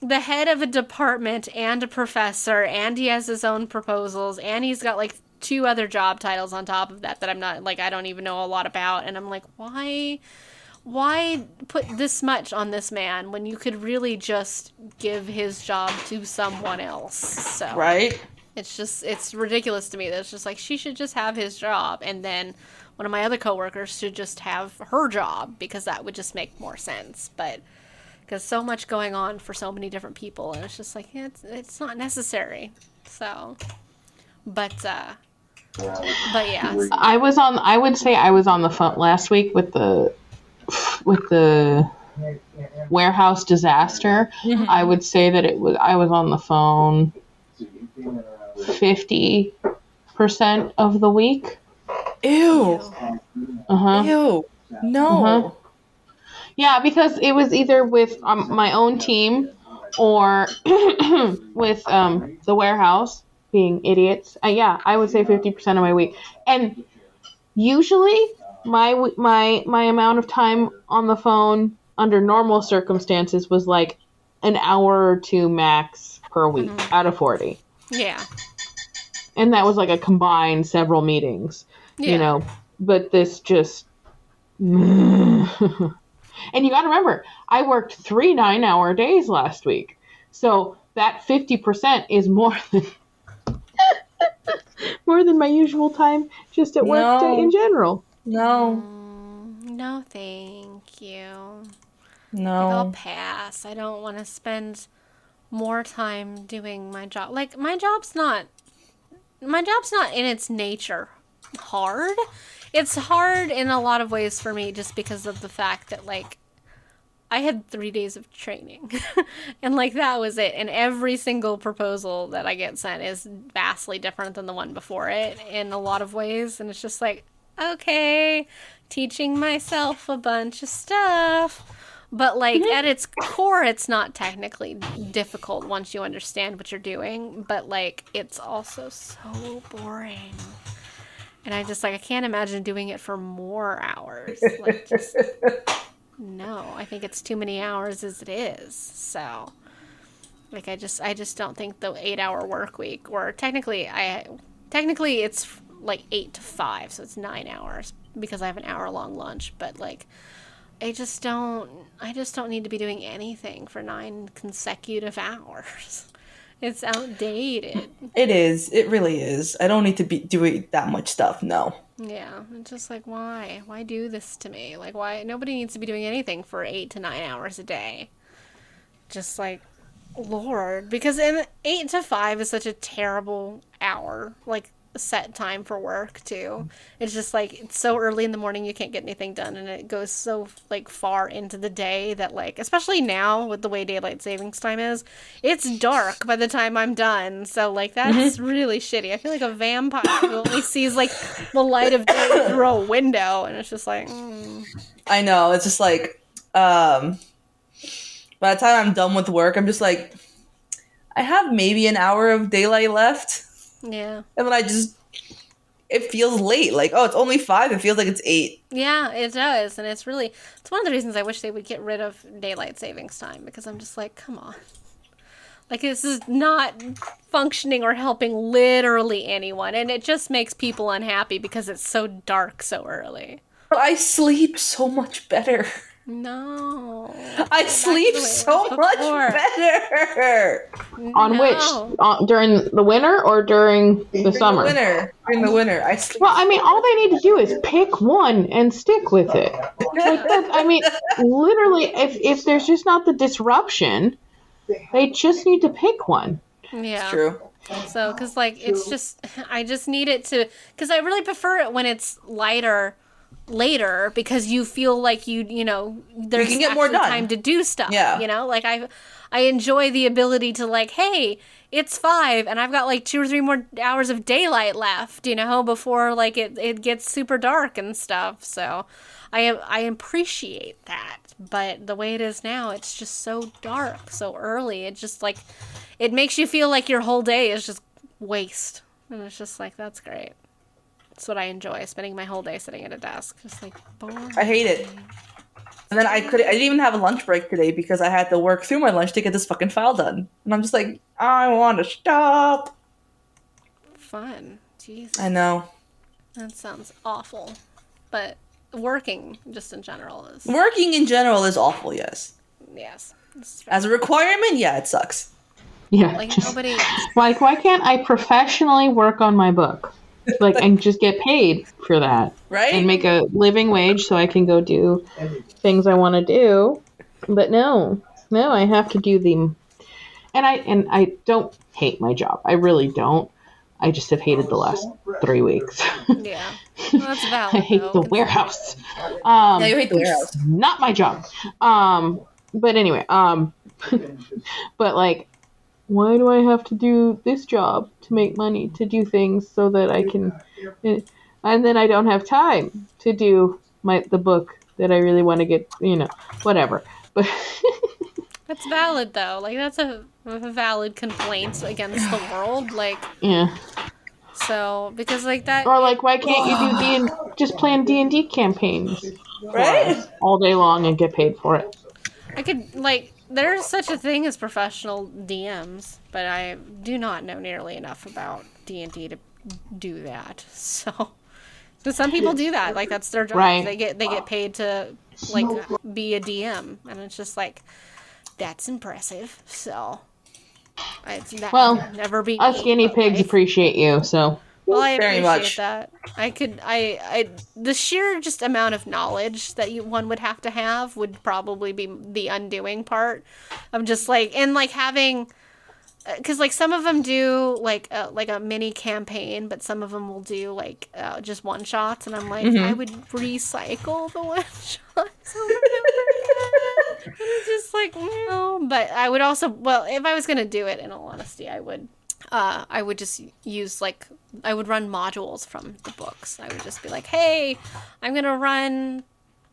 the head of a department and a professor and he has his own proposals and he's got like two other job titles on top of that that I'm not like I don't even know a lot about and I'm like why why put this much on this man when you could really just give his job to someone else so Right? it's just it's ridiculous to me that it's just like she should just have his job and then one of my other coworkers should just have her job because that would just make more sense but because so much going on for so many different people and it's just like yeah, it's, it's not necessary so but uh but yeah I was on. I would say I was on the phone last week with the with the warehouse disaster. I would say that it was. I was on the phone fifty percent of the week. Ew. Uh huh. Ew. No. Uh-huh. Yeah, because it was either with um, my own team or with um, the warehouse being idiots. Uh, yeah, I would say fifty percent of my week, and usually my my my amount of time on the phone under normal circumstances was like an hour or two max per week out of forty, yeah. And that was like a combined several meetings yeah. you know? But this just and you got to remember i worked three nine hour days last week. So that 50% is more than more than my usual time just at work No. in general No. Mm, no thank you No. I'll pass. I don't want to spend more time doing my job. Like my job's not my job's not in its nature hard. It's hard in a lot of ways for me just because of the fact that like I had 3 days of training. and like that was it. And every single proposal that I get sent is vastly different than the one before it in a lot of ways and it's just like okay, teaching myself a bunch of stuff. But like mm-hmm. at its core, it's not technically difficult once you understand what you're doing. But like it's also so boring, and I just like I can't imagine doing it for more hours. Like just no, I think it's too many hours as it is. So like I just I just don't think the eight hour work week or technically I technically it's like eight to five, so it's nine hours because I have an hour long lunch. But like I just don't I just don't need to be doing anything for nine consecutive hours. It's outdated. It is. It really is. I don't need to be doing that much stuff. No. Yeah. It's just like why? Why do this to me? Like why nobody needs to be doing anything for eight to nine hours a day. Just like Lord. Because in eight to five is such a terrible hour. Like set time for work too. It's just like it's so early in the morning you can't get anything done and it goes so like far into the day that like especially now with the way daylight savings time is, it's dark by the time I'm done. So like that's really shitty. I feel like a vampire who only sees like the light of day through a window and it's just like mm, I know. It's just like, um, by the time I'm done with work, I'm just like, I have maybe an hour of daylight left. Yeah. And then I just, it feels late. Like, oh, it's only five. It feels like it's eight. Yeah, it does, and it's really it's one of the reasons I wish they would get rid of daylight savings time because I'm just like, come on. Like this is not functioning or helping literally anyone and it just makes people unhappy because it's so dark so early. I sleep so much better. No. I sleep the way it so much before. better. On which? No. On, during the winter or during the During summer? the winter. During the winter, I sleep. Well, I mean, all they need to do is pick one and stick with it. Like that, I mean, literally, if if there's just not the disruption, they just need to pick one. Yeah. True. So, because like it's just, I just need it to, because I really prefer it when it's lighter later because you feel like you, you know, there's can get more done. time to do stuff. Yeah. You know, like I, I enjoy the ability to like, hey, it's five and I've got like two or three more hours of daylight left, you know, before like it, it gets super dark and stuff. So, I I appreciate that, but the way it is now, it's just so dark, so early. It just like it makes you feel like your whole day is just waste. And it's just like that's great. That's what I enjoy, spending my whole day sitting at a desk. Just like boring. I hate it. And then I could I didn't even have a lunch break today because I had to work through my lunch to get this fucking file done. And I'm just like, I want to stop. Fun. Jeez. I know. That sounds awful. But working just in general is Working in general is awful, yes. yes. As a requirement, yeah, it sucks. Yeah, like just nobody like why can't I professionally work on my book, like and just get paid for that Right? and make a living wage so I can go do things I want to do? But no, no, I have to do the and I and I don't hate my job. I really don't. I just have hated the last three weeks. Yeah. Well, that's valid. I hate though, the 'cause- warehouse. Um, yeah, you hate the warehouse. not my job. Um, but anyway, um, but like, why do I have to do this job to make money to do things so that I can, and then I don't have time to do my the book that I really want to get, you know, whatever. But That's valid though. Like that's a, a valid complaint against the world. Like yeah, so because like that or like, why can't you do D and just plan D and D campaigns Right? all day long and get paid for it? I could like there's such a thing as professional DMs, but I do not know nearly enough about D and D to do that. So, so some people do that. Like that's their job. Right. They get they get paid to like be a DM, and it's just like that's impressive. So, I, that Well, never be Us me, guinea pigs like- appreciate you, so Well, I appreciate much. that. I could, I, I, the sheer just amount of knowledge that you one would have to have would probably be the undoing part of just like and like having, uh, because like some of them do like a, like a mini campaign, but some of them will do like uh, just one shots, and I'm like, mm-hmm. I would recycle the one shots over and over again. It's just like no, but I would also well, if I was gonna do it, in all honesty, I would uh, I would just use like I would run modules from the books. I would just be like, "Hey, I'm gonna run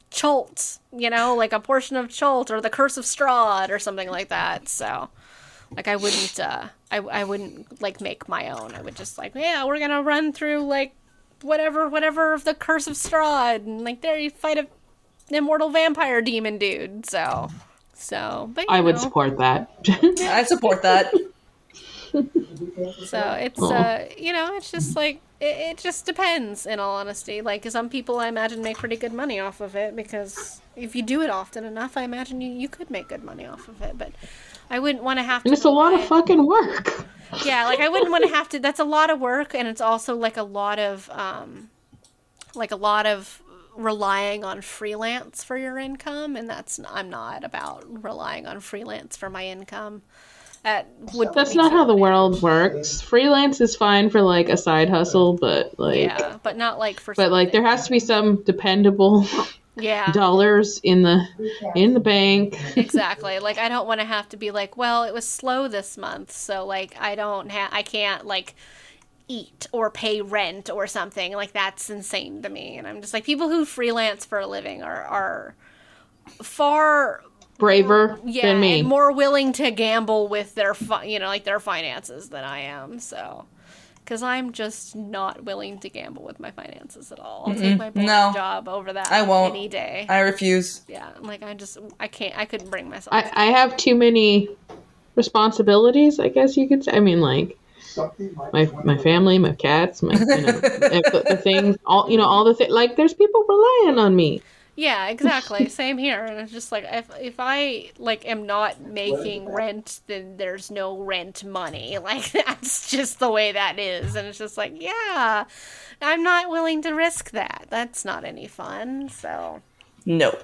Chult," you know, like a portion of Chult or the Curse of Strahd or something like that. So, like, I wouldn't, uh, I I wouldn't like make my own. I would just like, yeah, we're gonna run through like whatever, whatever of the Curse of Strahd, and like there you fight a immortal vampire demon dude. So, so, but you I would support that. I support that. So it's uh, you know, it's just like it, it just depends. In all honesty, like some people I imagine make pretty good money off of it because if you do it often enough, I imagine you you could make good money off of it. But I wouldn't want to have to. it's a lot of fucking work. Yeah, like I wouldn't want to have to. That's a lot of work, and it's also like a lot of um, like a lot of relying on freelance for your income, and that's I'm not about relying on freelance for my income. That would That's not how the world works. Freelance is fine for like a side hustle, but like Yeah, but not like for. but like there has to be some dependable Yeah, dollars in the in the bank. exactly. Like I don't want to have to be like, well, it was slow this month, so like I don't have, I can't like eat or pay rent or something. Like that's insane to me. And I'm just like, people who freelance for a living are are far Braver yeah than me. and more willing to gamble with their fi- you know like their finances than I am. So. Because I'm just not willing to gamble with my finances at all. I'll take my no. job over that I won't. any day. I refuse. yeah, like I just I can't I couldn't bring myself. I, I have too many responsibilities, I guess you could say. I mean like my my family, my cats, my you know the, the things, all you know, all the things. Like there's people relying on me. Yeah, exactly. Same here. And it's just like if if I like am not making rent, then there's no rent money. Like that's just the way that is. And it's just like, yeah, I'm not willing to risk that. That's not any fun. So, No, but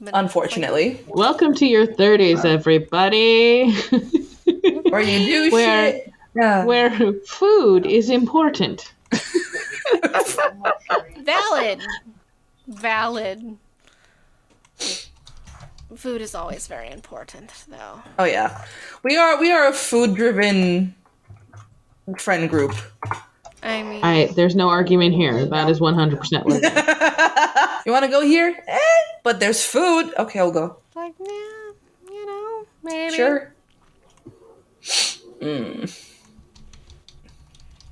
it's like- unfortunately. Welcome to your 30s, uh, everybody. Or you do Where- shit. Yeah. Where food is important. valid, valid. Food is always very important, though. Oh yeah, we are we are a food driven friend group. I mean, I there's no argument here. That is 100% what it is. You want to go here? Eh, but there's food. Okay, I'll go. like, yeah, you know, maybe. Sure. Mm.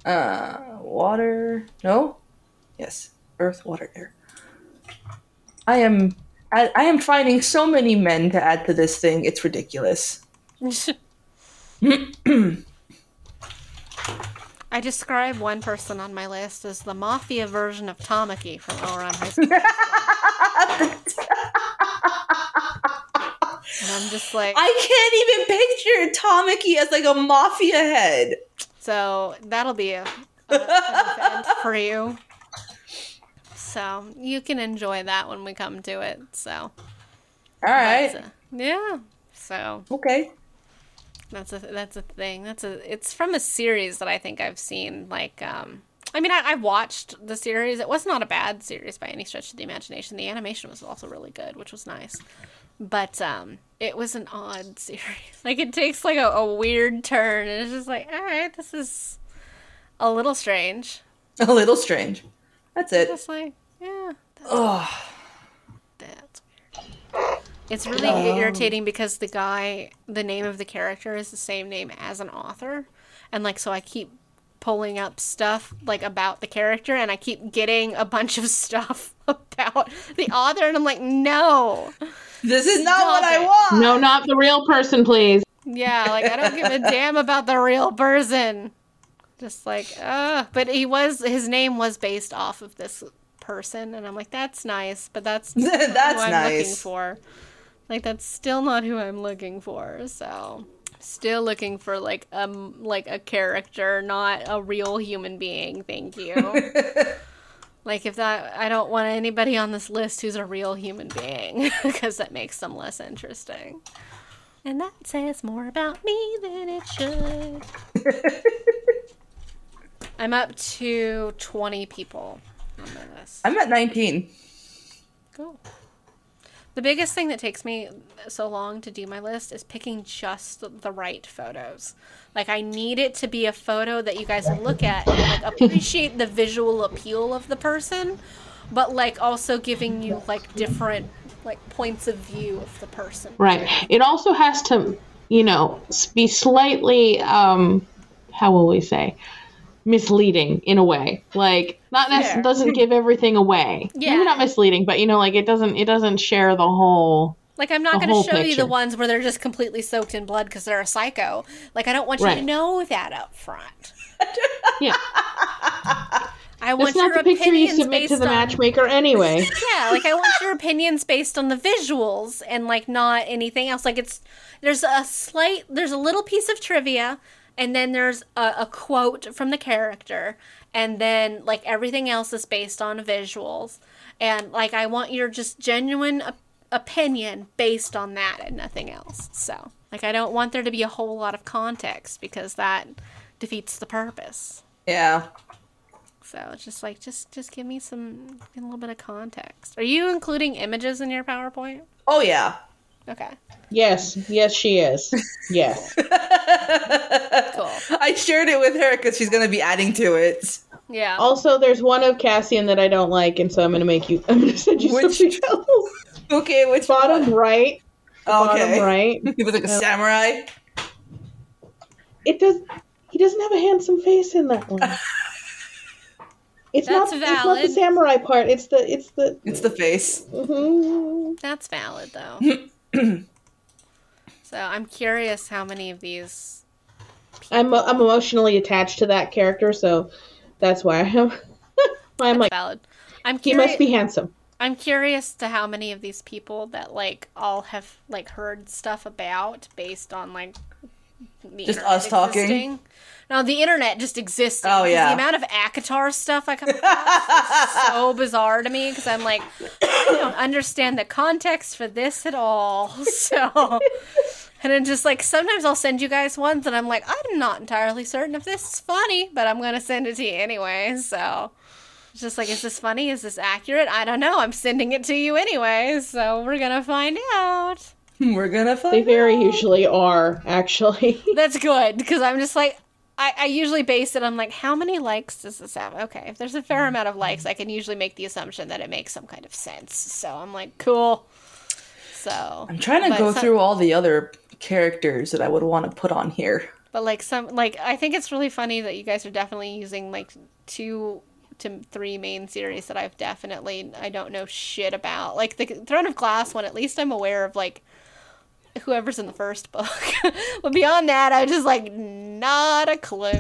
Uh, water. No. Yes. Earth, water, air. I am. I, I am finding so many men to add to this thing. It's ridiculous. I describe one person on my list as the mafia version of Tamaki from Ouran High School. and I'm just like, I can't even picture Tamaki as like a mafia head. so that'll be a, a an event for you. So you can enjoy that when we come to it. So All right. a- yeah. So Okay. That's a that's a thing. That's a it's from a series that I think I've seen. Like, um, I mean, I, I watched the series. It was not a bad series by any stretch of the imagination. The animation was also really good, which was nice. But um, it was an odd series. Like, it takes like a, a weird turn, and it's just like, all right, this is a little strange. A little strange. That's it. Just like, yeah, that's, Ugh. that's weird. It's really um, irritating because the guy, the name of the character is the same name as an author, and like so I keep pulling up stuff like about the character, and I keep getting a bunch of stuff about the author, and I'm like, no, This is not what I want. No, not the real person, please. yeah, like I don't give a damn about the real person. Just like, uh, but he was his name was based off of this person, and I'm like, that's nice, but that's not That's who I'm looking for. Like that's still not who I'm looking for. So still looking for like um like a character, not a real human being. Thank you. like if that, I don't want anybody on this list who's a real human being because that makes them less interesting. And that says more about me than it should. I'm up to 20 people on my list. I'm at 19. Cool. The biggest thing that takes me so long to do my list is picking just the- the right photos. Like I need it to be a photo that you guys look at and like appreciate the visual appeal of the person, but like also giving you like different like points of view of the person. Right. It also has to, you know, be slightly, um, how will we say, misleading in a way. Like not necessarily doesn't give everything away. Yeah. Maybe not misleading, but you know, like it doesn't it doesn't share the whole. Like I'm not going to show you the ones where they're just completely soaked in blood because they're a psycho. Like I don't want you to know that up front. Yeah. I want That's not your the picture you opinions submit to the on matchmaker anyway. yeah like i want your opinions based on the visuals and like not anything else like it's there's a slight there's a little piece of trivia and then there's a, a quote from the character and then like everything else is based on visuals and like i want your just genuine op- opinion based on that and nothing else so like i don't want there to be a whole lot of context because that defeats the purpose Yeah. so it's just like just just give me some a little bit of context. Are you including images in your PowerPoint? Oh yeah. Okay. yes, yes, she is. Yes. Cool. I shared it with her because she's gonna be adding to it. Yeah. also, there's one of Cassian that I don't like, and so I'm gonna make you. I'm gonna send you Which- something else. Okay, which Bottom one? right. Oh, Bottom right. He was like a samurai. It does. He doesn't have a handsome face in that one. It's That's not. It's not the samurai part. It's the. It's the. It's the face. Mm-hmm. That's valid though. so I'm curious how many of these I'm. Uh, I'm emotionally attached to that character, so that's why I am. why I'm like valid. I'm he must be handsome. I'm curious to how many of these people that like all have like heard stuff about based on like the Just us talking? existing. No, the internet just exists. Oh yeah. the amount of ACOTAR stuff I come across is so bizarre to me because I'm like, I don't understand the context for this at all. So, and then just like sometimes I'll send you guys ones and I'm like, I'm not entirely certain if this is funny, but I'm gonna send it to you anyway. So. It's just like, is this funny? Is this accurate? I don't know. I'm sending it to you anyway, so we're gonna find out. We're gonna find. They very out. usually are, actually. That's good because I'm just like, I, I usually base it on like, how many likes does this have? Okay, if there's a fair amount of likes, I can usually make the assumption that it makes some kind of sense. So I'm like, cool. So I'm trying to go some- through all the other characters that I would want to put on here. But like some like I think it's really funny that you guys are definitely using like two to three main series that I've definitely I don't know shit about. Like the Throne of Glass one, at least I'm aware of like whoever's in the first book. but beyond that, I was just like not a clue.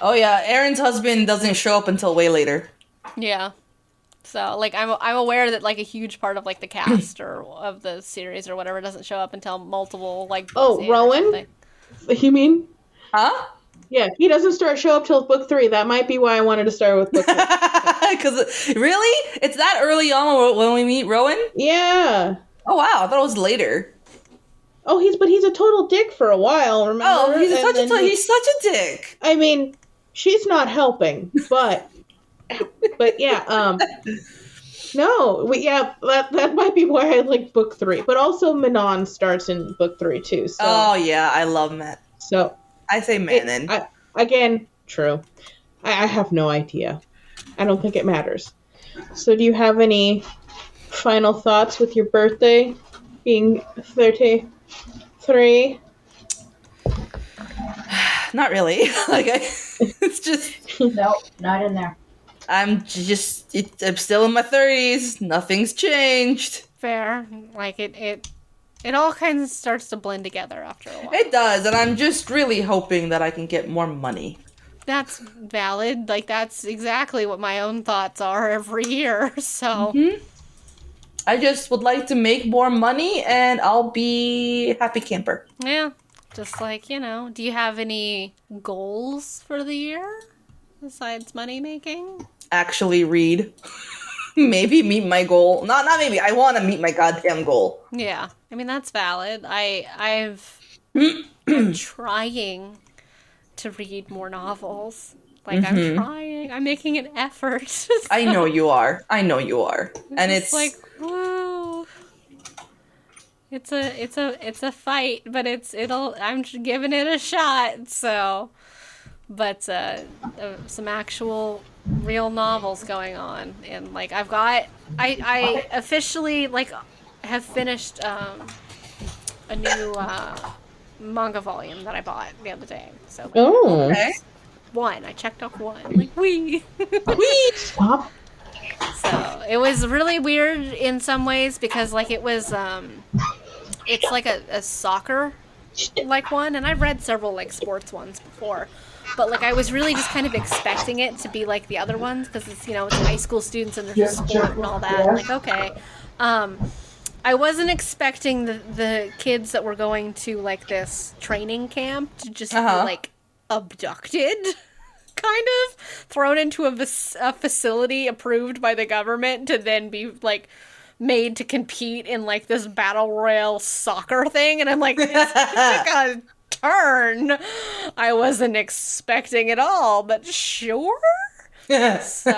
Oh yeah, Aaron's husband doesn't show up until way later. Yeah. So like I'm I'm aware that like a huge part of like the cast or of the series or whatever doesn't show up until multiple like Oh, books in Rowan? you mean? Huh? Yeah, he doesn't start show up till book three. That might be why I wanted to start with book three. Because really, it's that early on when we meet Rowan. yeah. Oh wow, I thought it was later. Oh, he's but he's a total dick for a while. Remember? Oh, he's such a he's such a dick. I mean, she's not helping, but but yeah, um no, we, yeah, that that might be why I like book three. But also Manon starts in book three too. So Oh yeah, I love Matt. so I say it- Manon. I, again, true. I, I have no idea. I don't think it matters. So, do you have any final thoughts with your birthday being thirty-three? Not really. like I, it's just Nope, not in there. I'm just it, I'm still in my thirties. Nothing's changed. Fair. Like it it it all kind of starts to blend together after a while. It does, and I'm just really hoping that I can get more money. That's valid. Like that's exactly what my own thoughts are every year. So Mm-hmm. I just would like to make more money, and I'll be happy camper. yeah, just like you know, do you have any goals for the year besides money making? Actually, read. maybe meet my goal. Not not maybe. I want to meet my goddamn goal. Yeah, I mean that's valid. I I've been trying to read more novels. Like I'm trying. I'm making an effort. I know you are. I know you are. And it's, like woo. It's a it's a it's a fight, but it's it'll I'm j- giving it a shot. So, but uh, uh, some actual real novels going on, and like I've got I I officially like have finished um, a new uh, manga volume that I bought the other day. So like, Oh, okay. One I checked off one like we. we. stop! So it was really weird in some ways because like it was um it's like a, a soccer like one and I've read several like sports ones before. But like I was really just kind of expecting it to be like the other ones because it's you know it's high school students and there's a sport and all that. I'm like okay, um, I wasn't expecting the the kids that were going to like this training camp to just Uh-huh. be like abducted, kind of thrown into a, a facility approved by the government to then be like made to compete in like this battle royale soccer thing, and I'm like, this took a turn I wasn't expecting at all, but sure. So,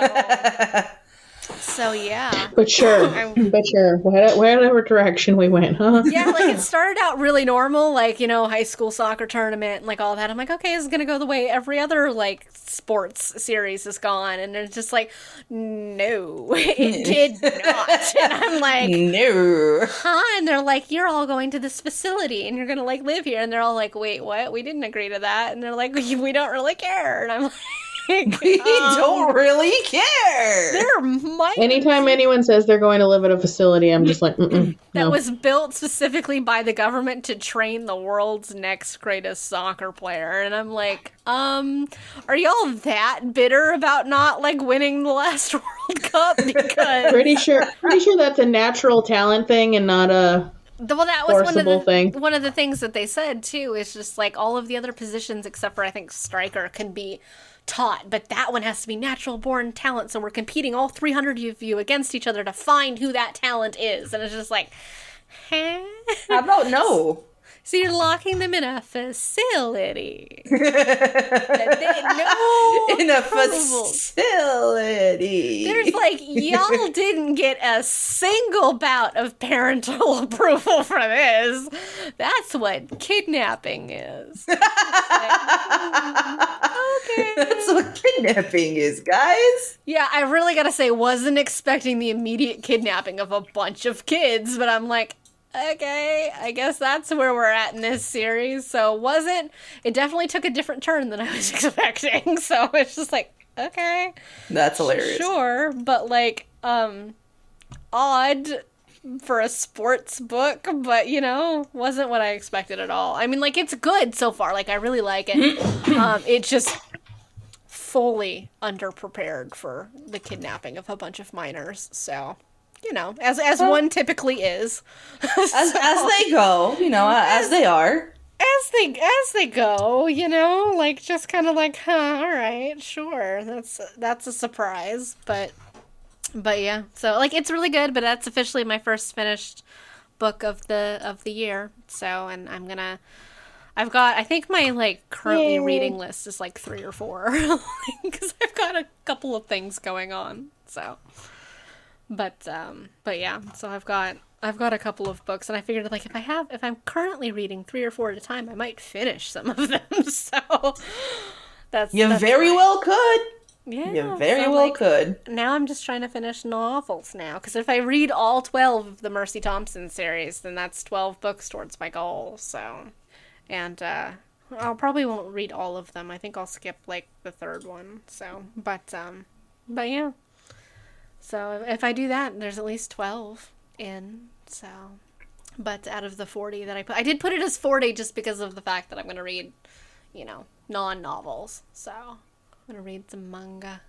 so yeah. But sure, I'm- but sure. Whatever, whatever direction we went, huh? yeah, like it started out really normal, like, you know, high school soccer tournament and like all that. I'm like, okay, this is gonna go the way every other like sports series has gone. And it's just like, no, it did not. And I'm like, no. huh? And they're like, you're all going to this facility and you're gonna like live here. And they're all like, wait, what? We didn't agree to that. And they're like, we don't really care. And I'm like, We um, don't really care. There might Anytime anyone says they're going to live at a facility, I'm just like, Mm-mm, that no. was built specifically by the government to train the world's next greatest soccer player and i'm like um are y'all that bitter about not like winning the last world cup because pretty sure, pretty sure that's a natural talent thing and not a. well that was one of the thing. one of the things that they said too is just like all of the other positions except for i think striker can be taught but that one has to be natural born talent so we're competing all 300 of you against each other to find who that talent is and it's just like huh? How about no? So you're locking them in a facility. That they- no In a facility. There's like y'all didn't get a single bout of parental approval for this. That's what kidnapping is. okay. That's what kidnapping is, guys. Yeah, I really gotta say, wasn't expecting the immediate kidnapping of a bunch of kids, but I'm like, okay, I guess that's where we're at in this series. So it wasn't it definitely took a different turn than I was expecting. So it's just like, okay, That's hilarious. sure, but like, um, odd for a sports book, but you know, wasn't what I expected at all. I mean, like, it's good so far. Like, I really like it. um, it just fully underprepared for the kidnapping of a bunch of minors. So, you know, as as one typically is, As, as they go, you know, as they are. as they as they go, you know, like just kind of like, huh, all right, sure, that's that's a surprise, but but yeah, so like it's really good, but that's officially my first finished book of the of the year. So, and I'm gonna. I've got, I think my like currently Yay. reading list is like three or four because I've got a couple of things going on. So, but um, but yeah, so I've got I've got a couple of books, and I figured like if I have if I'm currently reading three or four at a time, I might finish some of them. So that's You that's very well could. yeah You very so, well like, could. Now I'm just trying to finish novels now because if I read all twelve of the Mercy Thompson series, then that's twelve books towards my goal. So, and uh, I'll probably won't read all of them. I think I'll skip like the third one. So, but um, but yeah. So if I do that, there's at least twelve in. So, but out of the forty that I put, I did put it as forty just because of the fact that I'm going to read, you know, non novels. So I'm going to read some manga.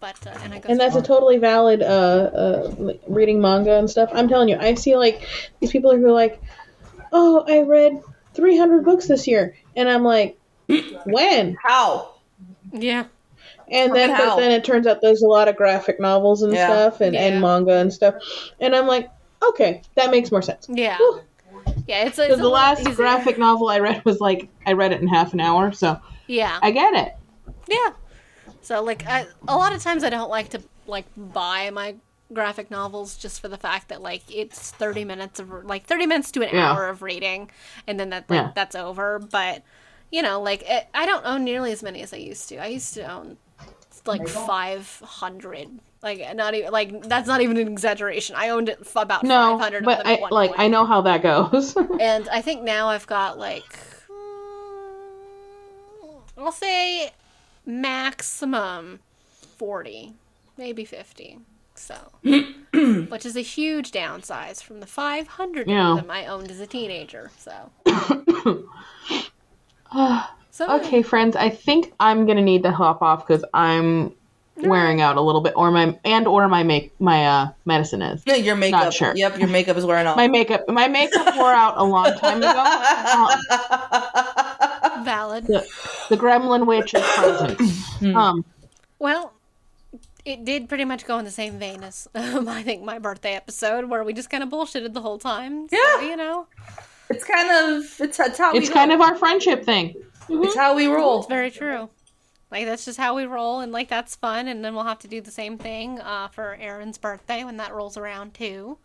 But uh, and I go and that's a totally valid uh, uh reading manga and stuff i'm telling you i see like these people who are like oh i read 300 books this year and i'm like when How? yeah. And then but then it turns out there's a lot of graphic novels and Yeah. stuff and, Yeah. and manga and stuff and i'm like okay that makes more sense Yeah. Whew. Yeah, it's, it's the last easier. graphic novel i read was like i read it in half an hour so Yeah. i get it Yeah. So like I, a lot of times I don't like to like buy my graphic novels just for the fact that like it's 30 minutes of like 30 minutes to an Yeah. hour of reading and then that like, Yeah. that's over but you know like it, I don't own nearly as many as I used to. I used to own like 500 like not even like that's not even an exaggeration. I owned it f- about no 500 but i like point. i know how that goes And I think now I've got like, mm, I'll say maximum 40, maybe 50. So, which is a huge downsize from the 500 Yeah. of them I owned as a teenager. So, so Okay, friends, I think I'm gonna need to hop off because I'm wearing out a little bit, or my and or my make my uh medicine is Yeah, your makeup. Not sure. Yep, your makeup is wearing off. my makeup. My makeup wore out a long time ago. Uh, valid. the, the Gremlin Witch is present. Um, Well, it did pretty much go in the same vein as um, I think my birthday episode, where we just kind of bullshitted the whole time. So, Yeah. you know, it's kind of it's, it's how it's we kind go. of our friendship thing. It's how we roll. It's Very true. Like that's just how we roll, and like that's fun. And then we'll have to do the same thing uh, for Aaron's birthday when that rolls around too.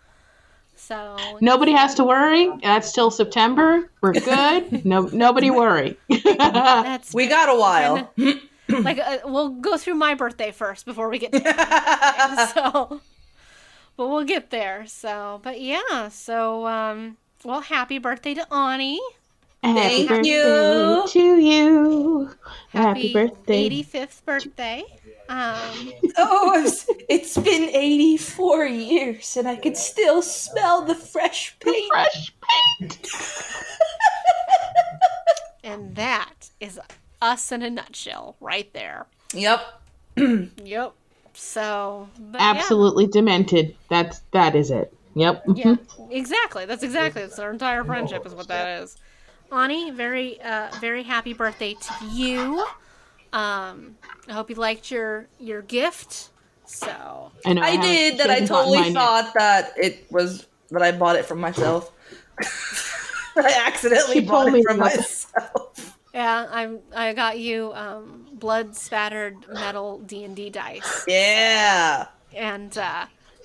So Nobody has to worry. That's till September. We're good. No, nobody worry. that's We got a while. like uh, we'll go through my birthday first before we get to Aaron's birthday. so. But we'll get there. So, but yeah. So, um, well, happy birthday to Ani. Happy Thank birthday you. to you. Happy, Happy birthday. 85th birthday. Um, Oh, it's, it's been 84 years and I can still smell the fresh paint. Fresh paint. and that is us in a nutshell right there. Yep. Yep. So, but yeah. Absolutely demented. That's that is it. Yep. Yeah, exactly. That's exactly. It's our entire friendship is what that is. Ani, very, uh, very happy birthday to you. Um, I hope you liked your your gift. So, I know. I haven't- did that. I totally mine yet. thought that it was that I bought it from myself. I accidentally She bought it from that. myself. yeah, I'm. I got you um, blood spattered metal D and D dice, Yeah. and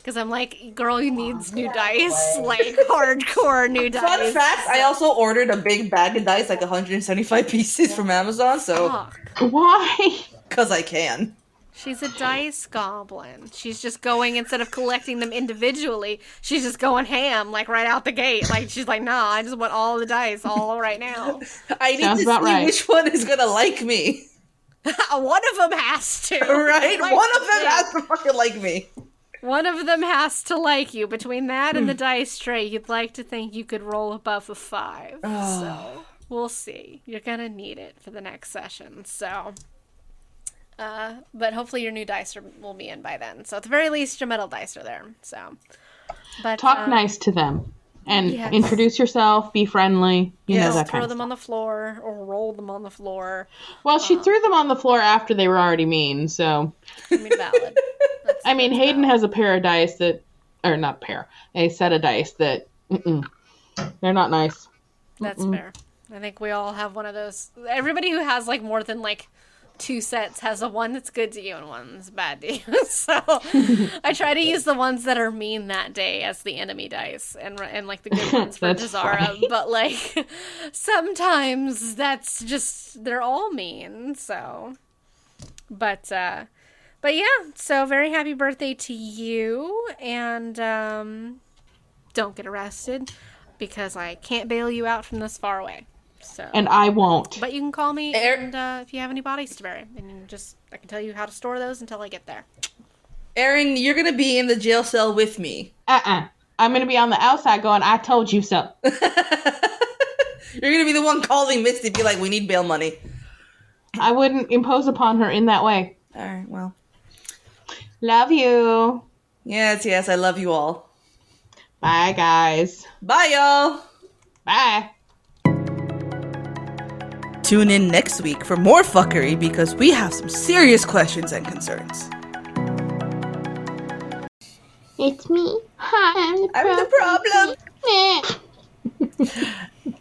because I'm like, girl, you needs new dice, like hardcore new dice. Fun fact: I also ordered a big bag of dice, like 175 pieces from Amazon. So, Fuck. Why? because I can. She's a dice goblin. She's just going instead of collecting them individually. She's just going ham, like right out the gate. Like she's like, nah, I just want all the dice, all right now. I need Sounds to see right. which one is gonna like me. One of them has to. Right? Like, one of them yeah. has to fucking like me. One of them has to like you. Between that Hmm. and the dice tray, you'd like to think you could roll above a five. So we'll see. You're gonna need it for the next session. So. Uh, but hopefully your new dice are, will be in by then. So at the very least, your metal dice are there. So, but Talk um, nice to them and yes. introduce yourself. Be friendly. You know that throw kind of them stuff. on the floor or roll them on the floor. Well, she threw them on the floor after they were already mean. So, I mean, valid. I mean, Hayden has a pair of dice that, or not pair, a set of dice that, mm-mm, they're not nice. That's fair. I think we all have one of those. Everybody who has like more than like two sets has a one that's good to you and one that's bad to you. so I try to use the ones that are mean that day as the enemy dice, and and like the good ones for funny. But like sometimes that's just they're all mean. So, but uh, but yeah. So very happy birthday to you, and um, don't get arrested because I can't bail you out from this far away. So, And I won't. but you can call me Er- and uh, if you have any bodies to bury, and just I can tell you how to store those until I get there. Aaron, you're gonna be in the jail cell with me. Uh-uh. I'm going to be on the outside going, I told you so. You're gonna be the one calling Misty, be like, "We need bail money." I wouldn't impose upon her in that way. All right. Well. Love you. Yes. Yes. I love you all. Bye, guys. Bye, y'all. Bye. Tune in next week for more fuckery because we have some serious questions and concerns. It's me. Hi, I'm the I'm the problem. problem.